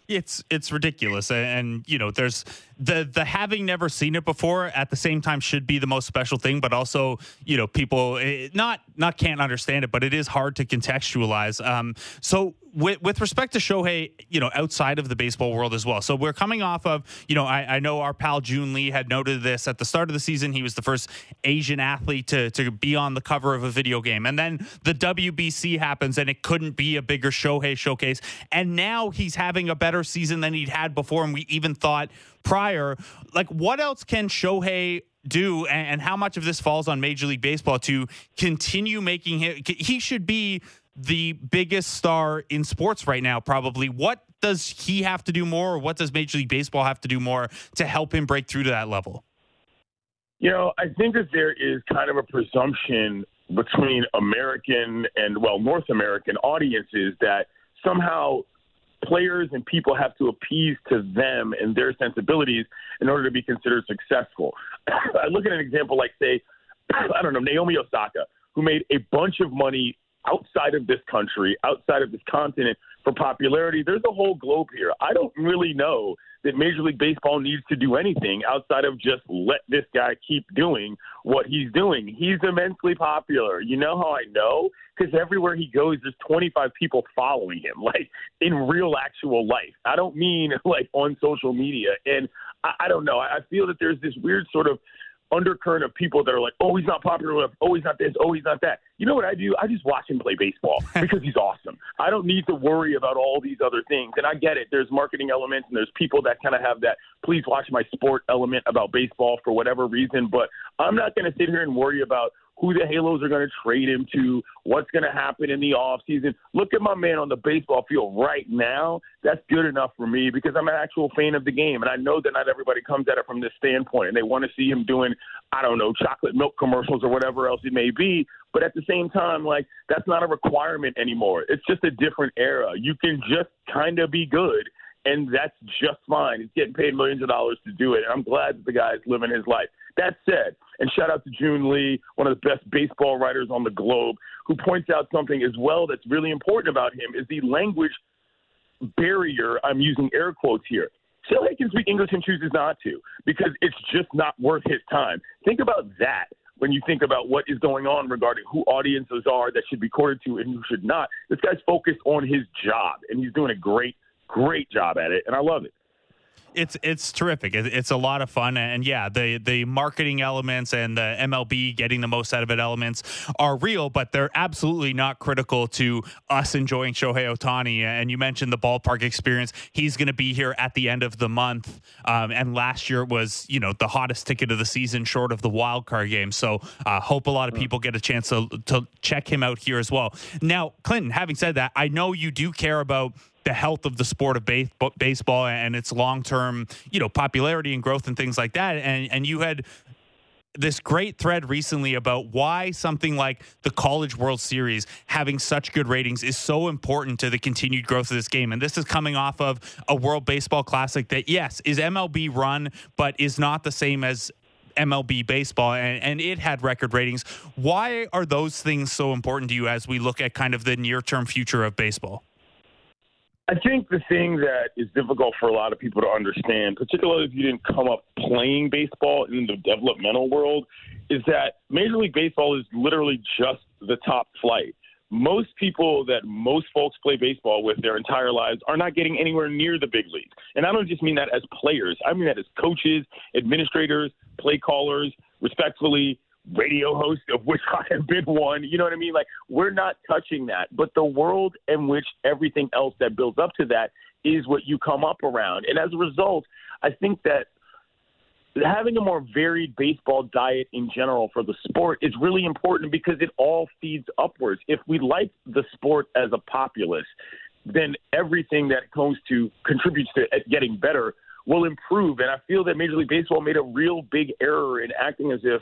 it's it's ridiculous and and you know there's the the having never seen it before at the same time should be the most special thing but also you know people it, eh, not not can't understand it but it is hard to contextualize um so with, with respect to Shohei, you know, outside of the baseball world as well. So we're coming off of, you know, I, I know our pal Joon Lee had noted this at the start of the season. He was the first Asian athlete to, to be on the cover of a video game. And then the WBC happens and it couldn't be a bigger Shohei showcase. And now he's having a better season than he'd had before. And we even thought prior. Like, what else can Shohei do, and, how much of this falls on Major League Baseball to continue making him? He should be the biggest star in sports right now, probably. What does he have to do more, or what does Major League Baseball have to do more to help him break through to that level? You know, I think that there is kind of a presumption between American and, well, North American audiences that somehow players and people have to appease to them and their sensibilities in order to be considered successful. I look at an example like, say, I don't know, Naomi Osaka, who made a bunch of money outside of this country, outside of this continent for popularity. There's a whole globe here. I don't really know that Major League Baseball needs to do anything outside of just let this guy keep doing what he's doing. He's immensely popular. You know how I know? Because everywhere he goes, there's 25 people following him, like in real actual life. I don't mean like on social media. And I, I don't know. I feel that there's this weird sort of undercurrent of people that are like, oh, he's not popular enough. Oh, he's not this. Oh, he's not that. You know what I do? I just watch him play baseball because he's awesome. I don't need to worry about all these other things. And I get it. There's marketing elements and there's people that kind of have that please watch my sport element about baseball for whatever reason. But I'm not going to sit here and worry about who the Halos are going to trade him to, what's going to happen in the offseason. Look at my man on the baseball field right now. That's good enough for me because I'm an actual fan of the game. And I know that not everybody comes at it from this standpoint and they want to see him doing, I don't know, chocolate milk commercials or whatever else it may be. But at the same time, like, that's not a requirement anymore. It's just a different era. You can just kind of be good and that's just fine. He's getting paid millions of dollars to do it, and I'm glad that the guy's living his life. That said, and shout out to Joon Lee, one of the best baseball writers on the globe, who points out something as well that's really important about him is the language barrier. I'm using air quotes here. Shohei can speak English and chooses not to because it's just not worth his time. Think about that when you think about what is going on regarding who audiences are that should be courted to and who should not. This guy's focused on his job, and he's doing a great, great job at it, and I love it it's it's terrific. it's a lot of fun, and yeah, the the marketing elements and the MLB getting the most out of it elements are real, but they're absolutely not critical to us enjoying Shohei Ohtani. And you mentioned the ballpark experience; he's going to be here at the end of the month. Um, and last year was you know the hottest ticket of the season, short of the wild card game. So uh, hope a lot of people get a chance to to check him out here as well. Now, Clinton, having said that, I know you do care about the health of the sport of base, baseball and its long-term, you know, popularity and growth and things like that. And and you had this great thread recently about why something like the College World Series having such good ratings is so important to the continued growth of this game. And this is coming off of a World Baseball Classic that, yes, is MLB run, but is not the same as MLB baseball, and, and it had record ratings. Why are those things so important to you as we look at kind of the near term future of baseball? I think the thing that is difficult for a lot of people to understand, particularly if you didn't come up playing baseball in the developmental world, is that Major League Baseball is literally just the top flight. Most people that most folks play baseball with their entire lives are not getting anywhere near the big leagues. And I don't just mean that as players, I mean that as coaches, administrators, play callers, respectfully, radio host, of which I have been one. You know what I mean? Like, we're not touching that. But the world in which everything else that builds up to that is what you come up around. And as a result, I think that having a more varied baseball diet in general for the sport is really important because it all feeds upwards. If we like the sport as a populace, then everything that comes to contributes to getting better will improve. And I feel that Major League Baseball made a real big error in acting as if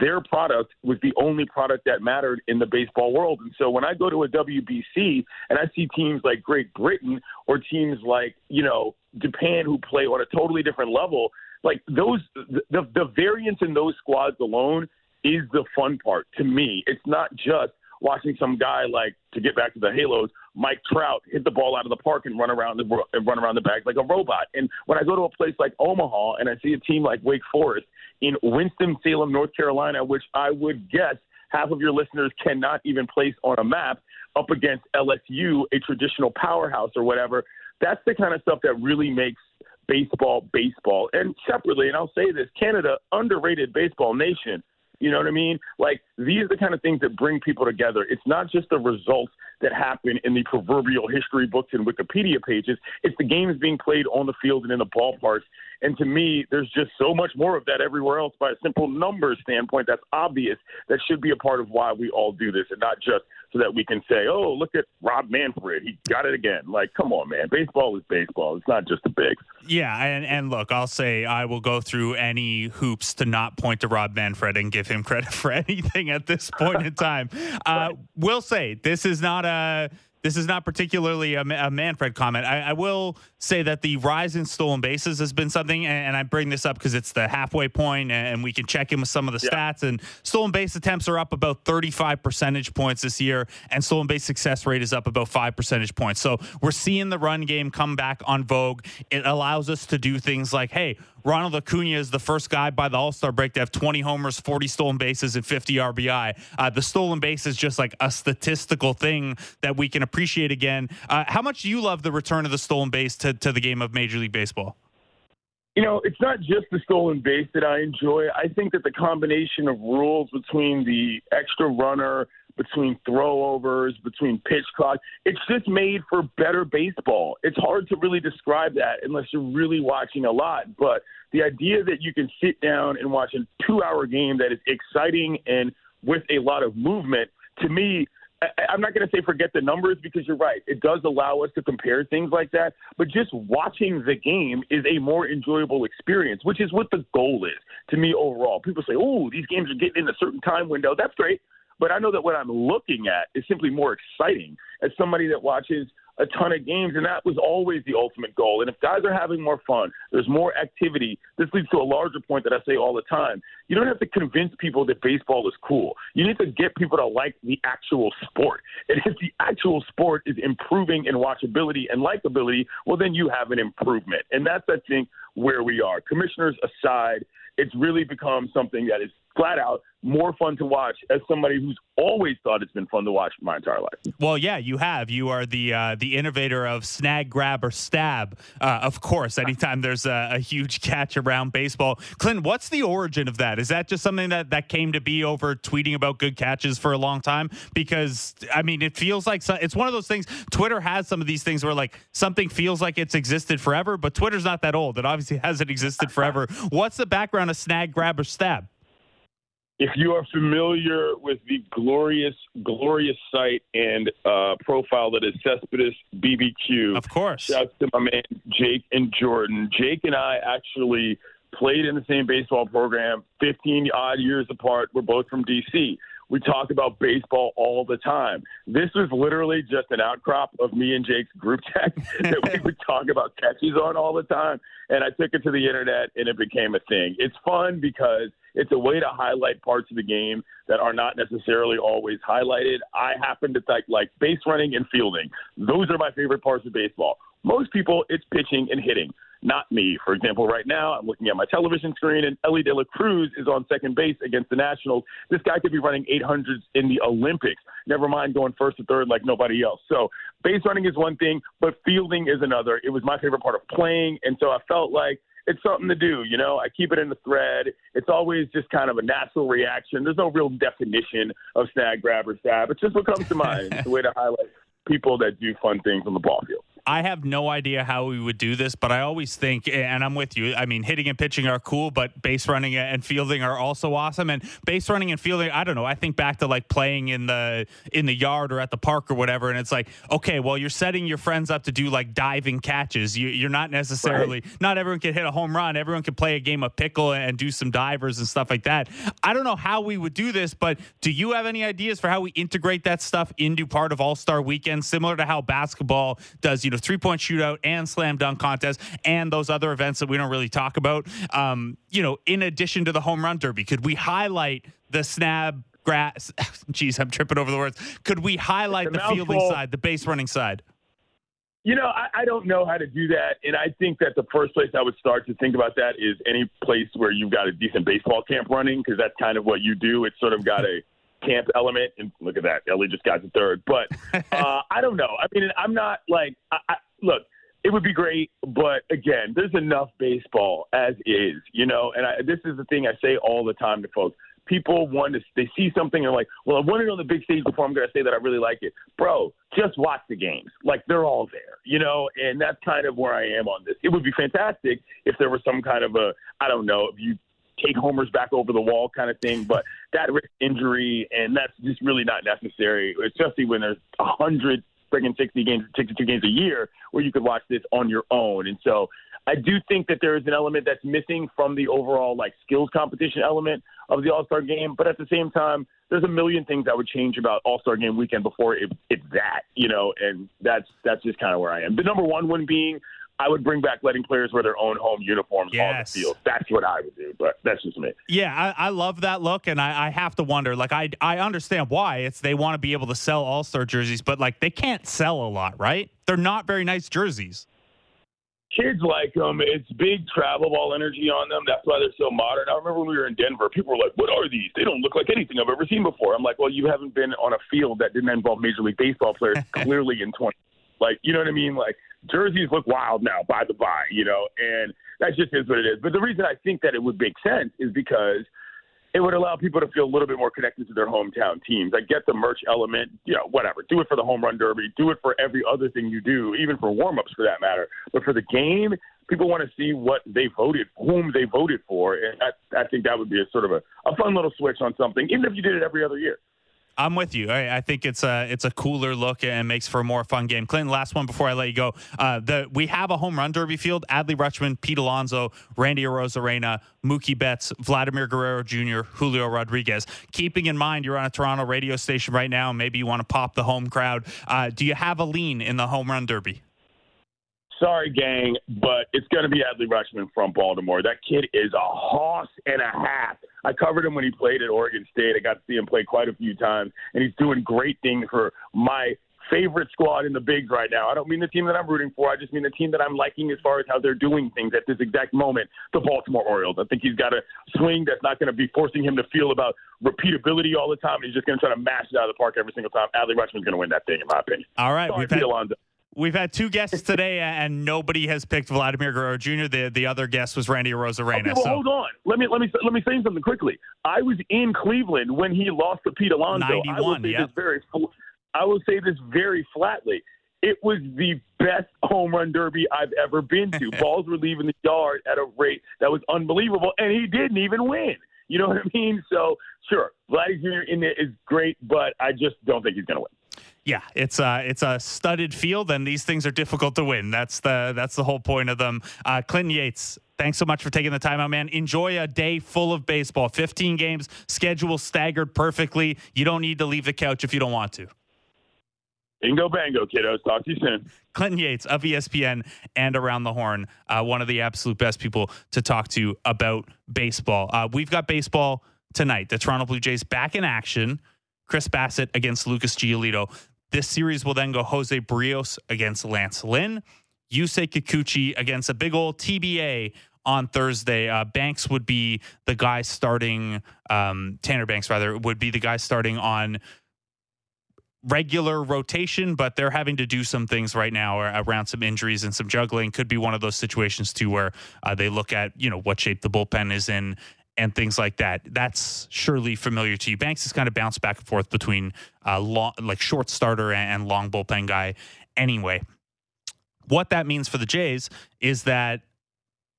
their product was the only product that mattered in the baseball world. And so when I go to a WBC and I see teams like Great Britain or teams like, you know, Japan who play on a totally different level, like those, the, the variance in those squads alone is the fun part to me. It's not just watching some guy like to get back to the Halos, Mike Trout hit the ball out of the park and run around the and run around the bag like a robot. And when I go to a place like Omaha and I see a team like Wake Forest in Winston Salem, North Carolina, which I would guess half of your listeners cannot even place on a map, up against LSU, a traditional powerhouse or whatever. That's the kind of stuff that really makes baseball baseball. And separately, and I'll say this, Canada underrated baseball nation you know what I mean? Like these are the kind of things that bring people together. It's not just the results that happen in the proverbial history books and Wikipedia pages. It's the games being played on the field and in the ballparks. And to me, there's just so much more of that everywhere else by a simple numbers standpoint that's obvious that should be a part of why we all do this and not just so that we can say, oh, look at Rob Manfred. He got it again. Like, come on, man. Baseball is baseball. It's not just the bigs. Yeah. And, and look, I'll say I will go through any hoops to not point to Rob Manfred and give him credit for anything at this point in time. Uh, will say this is not a this is not particularly a, a Manfred comment. I, I, will say that the rise in stolen bases has been something, and, I bring this up because it's the halfway point, and we can check in with some of the yeah. stats. And stolen base attempts are up about 35 percentage points this year, and stolen base success rate is up about five percentage points. So we're seeing the run game come back on vogue. It allows us to do things like, hey, Ronald Acuna is the first guy by the All Star break to have 20 homers, 40 stolen bases, and 50 RBI. Uh, the stolen base is just like a statistical thing that we can appreciate again. Uh, how much do you love the return of the stolen base to, to the game of Major League Baseball? You know, it's not just the stolen base that I enjoy. I think that the combination of rules between the extra runner, between throwovers, between pitch clock. It's just made for better baseball. It's hard to really describe that unless you're really watching a lot. But the idea that you can sit down and watch a two hour game that is exciting and with a lot of movement, to me, I'm not going to say forget the numbers because you're right. It does allow us to compare things like that. But just watching the game is a more enjoyable experience, which is what the goal is to me overall. People say, oh, these games are getting in a certain time window. That's great. But I know that what I'm looking at is simply more exciting as somebody that watches a ton of games, and that was always the ultimate goal. And if guys are having more fun, there's more activity. This leads to a larger point that I say all the time. You don't have to convince people that baseball is cool. You need to get people to like the actual sport. And if the actual sport is improving in watchability and likability, well, then you have an improvement. And that's, I think, where we are. Commissioners aside, it's really become something that is flat out more fun to watch as somebody who's always thought it's been fun to watch my entire life. Well, yeah, you have. You are the uh, the innovator of snag, grab, or stab. Uh, of course, anytime there's a, a, huge catch around baseball, Clint, what's the origin of that? Is that just something that that came to be over tweeting about good catches for a long time? Because I mean, it feels like so, it's one of those things. Twitter has some of these things where like something feels like it's existed forever, but Twitter's not that old. It obviously hasn't existed forever. What's the background of snag, grab, or stab? If you are familiar with the glorious, glorious site and uh, profile that is Cespedes BBQ, of course, shout to my man Jake and Jordan. Jake and I actually played in the same baseball program, 15 odd years apart. We're both from DC. We talk about baseball all the time. This was literally just an outcrop of me and Jake's group text that we would talk about catches on all the time. And I took it to the internet and it became a thing. It's fun because it's a way to highlight parts of the game that are not necessarily always highlighted. I happen to like, like base running and fielding. Those are my favorite parts of baseball. Most people, it's pitching and hitting not me. For example, right now I'm looking at my television screen and Elly De La Cruz is on second base against the Nationals. This guy could be running 800s in the Olympics. Never mind going first or third like nobody else. So base running is one thing, but fielding is another. It was my favorite part of playing, and so I felt like it's something to do. You know, I keep it in the thread. It's always just kind of a natural reaction. There's no real definition of snag, grab, or stab. It's just what comes to mind. It's a way to highlight people that do fun things on the ball field. I have no idea how we would do this, but I always think, and I'm with you. I mean, hitting and pitching are cool, but base running and fielding are also awesome. And base running and fielding, I don't know. I think back to like playing in the in the yard or at the park or whatever, and it's like, okay, well, you're setting your friends up to do like diving catches. You, are not necessarily right. not everyone can hit a home run. Everyone can play a game of pickle and do some divers and stuff like that. I don't know how we would do this, but do you have any ideas for how we integrate that stuff into part of All Star Weekend, similar to how basketball does? You know, three point shootout and slam dunk contest and those other events that we don't really talk about. Um, you know, in addition to the home run derby, could we highlight the snap grass? Geez, I'm tripping over the words. Could we highlight the fielding side, the base running side? You know, I, I don't know how to do that. And I think that the first place I would start to think about that is any place where you've got a decent baseball camp running, because that's kind of what you do. It's sort of got a camp element. And look at that, Elly just got to third. But uh, I don't know. I mean, I'm not like I, I, look. It would be great, but again, there's enough baseball as is, you know. And I, this is the thing I say all the time to folks: people want to they see something and like, well, I won it on the big stage before I'm going to say that I really like it, bro. Just watch the games, like they're all there, you know. And that's kind of where I am on this. It would be fantastic if there was some kind of a I don't know if you take homers back over the wall kind of thing, but that risk injury and that's just really not necessary, especially when there's a hundred friggin' 60 games, 62 games a year where you could watch this on your own. And so I do think that there is an element that's missing from the overall like skills competition element of the All Star game. But at the same time, there's a million things that would change about All Star game weekend before it, it's that, you know, and that's that's just kind of where I am. The number one one being I would bring back letting players wear their own home uniforms yes. on the field. That's what I would do, but that's just me. Yeah, I, I love that look, and I, I, have to wonder. Like, I I understand why it's they want to be able to sell All Star jerseys, but like they can't sell a lot, right? They're not very nice jerseys. Kids like them. It's big travel ball energy on them. That's why they're so modern. I remember when we were in Denver, people were like, "What are these? They don't look like anything I've ever seen before." I'm like, "Well, you haven't been on a field that didn't involve Major League Baseball players clearly in 20." Like, you know what I mean? Like, jerseys look wild now, by the by, you know, and that just is what it is. But the reason I think that it would make sense is because it would allow people to feel a little bit more connected to their hometown teams. I get the merch element, you know, whatever. Do it for the home run derby. Do it for every other thing you do, even for warm ups for that matter. But for the game, people want to see what they voted, whom they voted for, and I, I think that would be a sort of a, a fun little switch on something, even if you did it every other year. I'm with you. I, I, think it's a it's a cooler look and makes for a more fun game. Clinton, last one before I let you go. Uh, the we have a home run derby field. Adley Rutschman, Pete Alonso, Randy Arozarena, Mookie Betts, Vladimir Guerrero Jr., Julio Rodriguez. Keeping in mind you're on a Toronto radio station right now. Maybe you want to pop the home crowd. Uh, do you have a lean in the home run derby? Sorry, gang, but it's going to be Adley Rutschman from Baltimore. That kid is a hoss and a half. I covered him when he played at Oregon State. I got to see him play quite a few times, and he's doing great things for my favorite squad in the bigs right now. I don't mean the team that I'm rooting for. I just mean the team that I'm liking as far as how they're doing things at this exact moment. The Baltimore Orioles. I think he's got a swing that's not going to be forcing him to feel about repeatability all the time. He's just going to try to mash it out of the park every single time. Adley Rutschman's going to win that thing, in my opinion. All right, Sorry, we've had, Alonso. We've had two guests today, and nobody has picked Vladimir Guerrero Jr. The the other guest was Randy Arozarena. Okay, well, so. hold on. Let me let me let me say something quickly. I was in Cleveland when he lost to Pete Alonso. 91, I will say yep. this very I will say this very flatly. It was the best home run derby I've ever been to. Balls were leaving the yard at a rate that was unbelievable, and he didn't even win. You know what I mean? So, sure, Vladimir in there is great, but I just don't think he's going to win. Yeah, it's a it's a studded field, and these things are difficult to win. That's the that's the whole point of them. Uh, Clinton Yates, thanks so much for taking the time out, man. Enjoy a day full of baseball. Fifteen games, schedule staggered perfectly. You don't need to leave the couch if you don't want to. Bingo bango, kiddos. Talk to you soon. Clinton Yates of ESPN and Around the Horn, uh, one of the absolute best people to talk to about baseball. Uh, we've got baseball tonight. The Toronto Blue Jays back in action. Chris Bassitt against Lucas Giolito. This series will then go Jose Berrios against Lance Lynn, Yusei Kikuchi against a big old TBA on Thursday. Uh, Banks would be the guy starting, um, Tanner Banks, rather, would be the guy starting on regular rotation, but they're having to do some things right now around some injuries and some juggling. Could be one of those situations too where uh, they look at you know what shape the bullpen is in and things like that. That's surely familiar to you. Banks has kind of bounced back and forth between uh, long, like short starter and long bullpen guy. Anyway, what that means for the Jays is that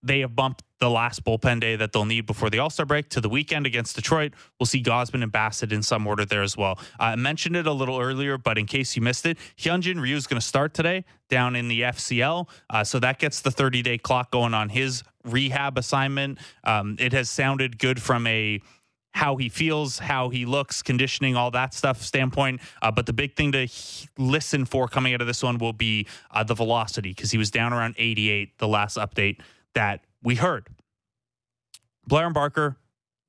they have bumped the last bullpen day that they'll need before the All Star break to the weekend against Detroit. We'll see Gausman and Bassitt in some order there as well. I mentioned it a little earlier, but in case you missed it, Hyunjin Ryu is going to start today down in the FCL. Uh, so that gets the 30 day clock going on his rehab assignment. Um, it has sounded good from a how he feels, how he looks, conditioning, all that stuff standpoint. Uh, but the big thing to he- listen for coming out of this one will be uh, the velocity because he was down around 88 the last update that we heard. Blair and Barker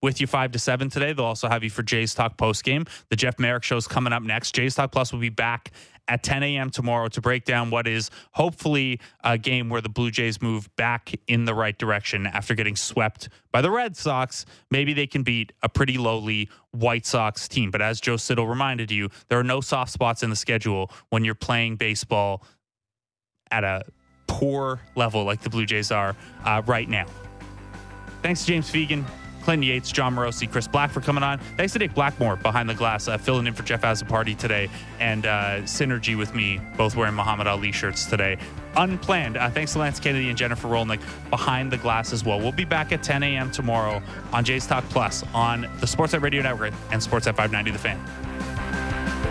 with you five to seven today. They'll also have you for Jays Talk post game. The Jeff Merrick show is coming up next. Jays Talk Plus will be back at 10 a.m. tomorrow to break down what is hopefully a game where the Blue Jays move back in the right direction after getting swept by the Red Sox. Maybe they can beat a pretty lowly White Sox team. But as Joe Siddall reminded you, there are no soft spots in the schedule when you're playing baseball at a poor level like the Blue Jays are uh, right now. Thanks James Fegan, Clinton Yates, Jon Morosi, Chris Black for coming on. Thanks to Nick Blackmore behind the glass, uh, filling in for Jeff as a party today, and uh, Synergy with me, both wearing Muhammad Ali shirts today. Unplanned. Uh, thanks to Lance Kennedy and Jennifer Rolnick behind the glass as well. We'll be back at 10 a.m. tomorrow on Jays Talk Plus on the Sportsnet Radio Network and Sportsnet 590 The Fan.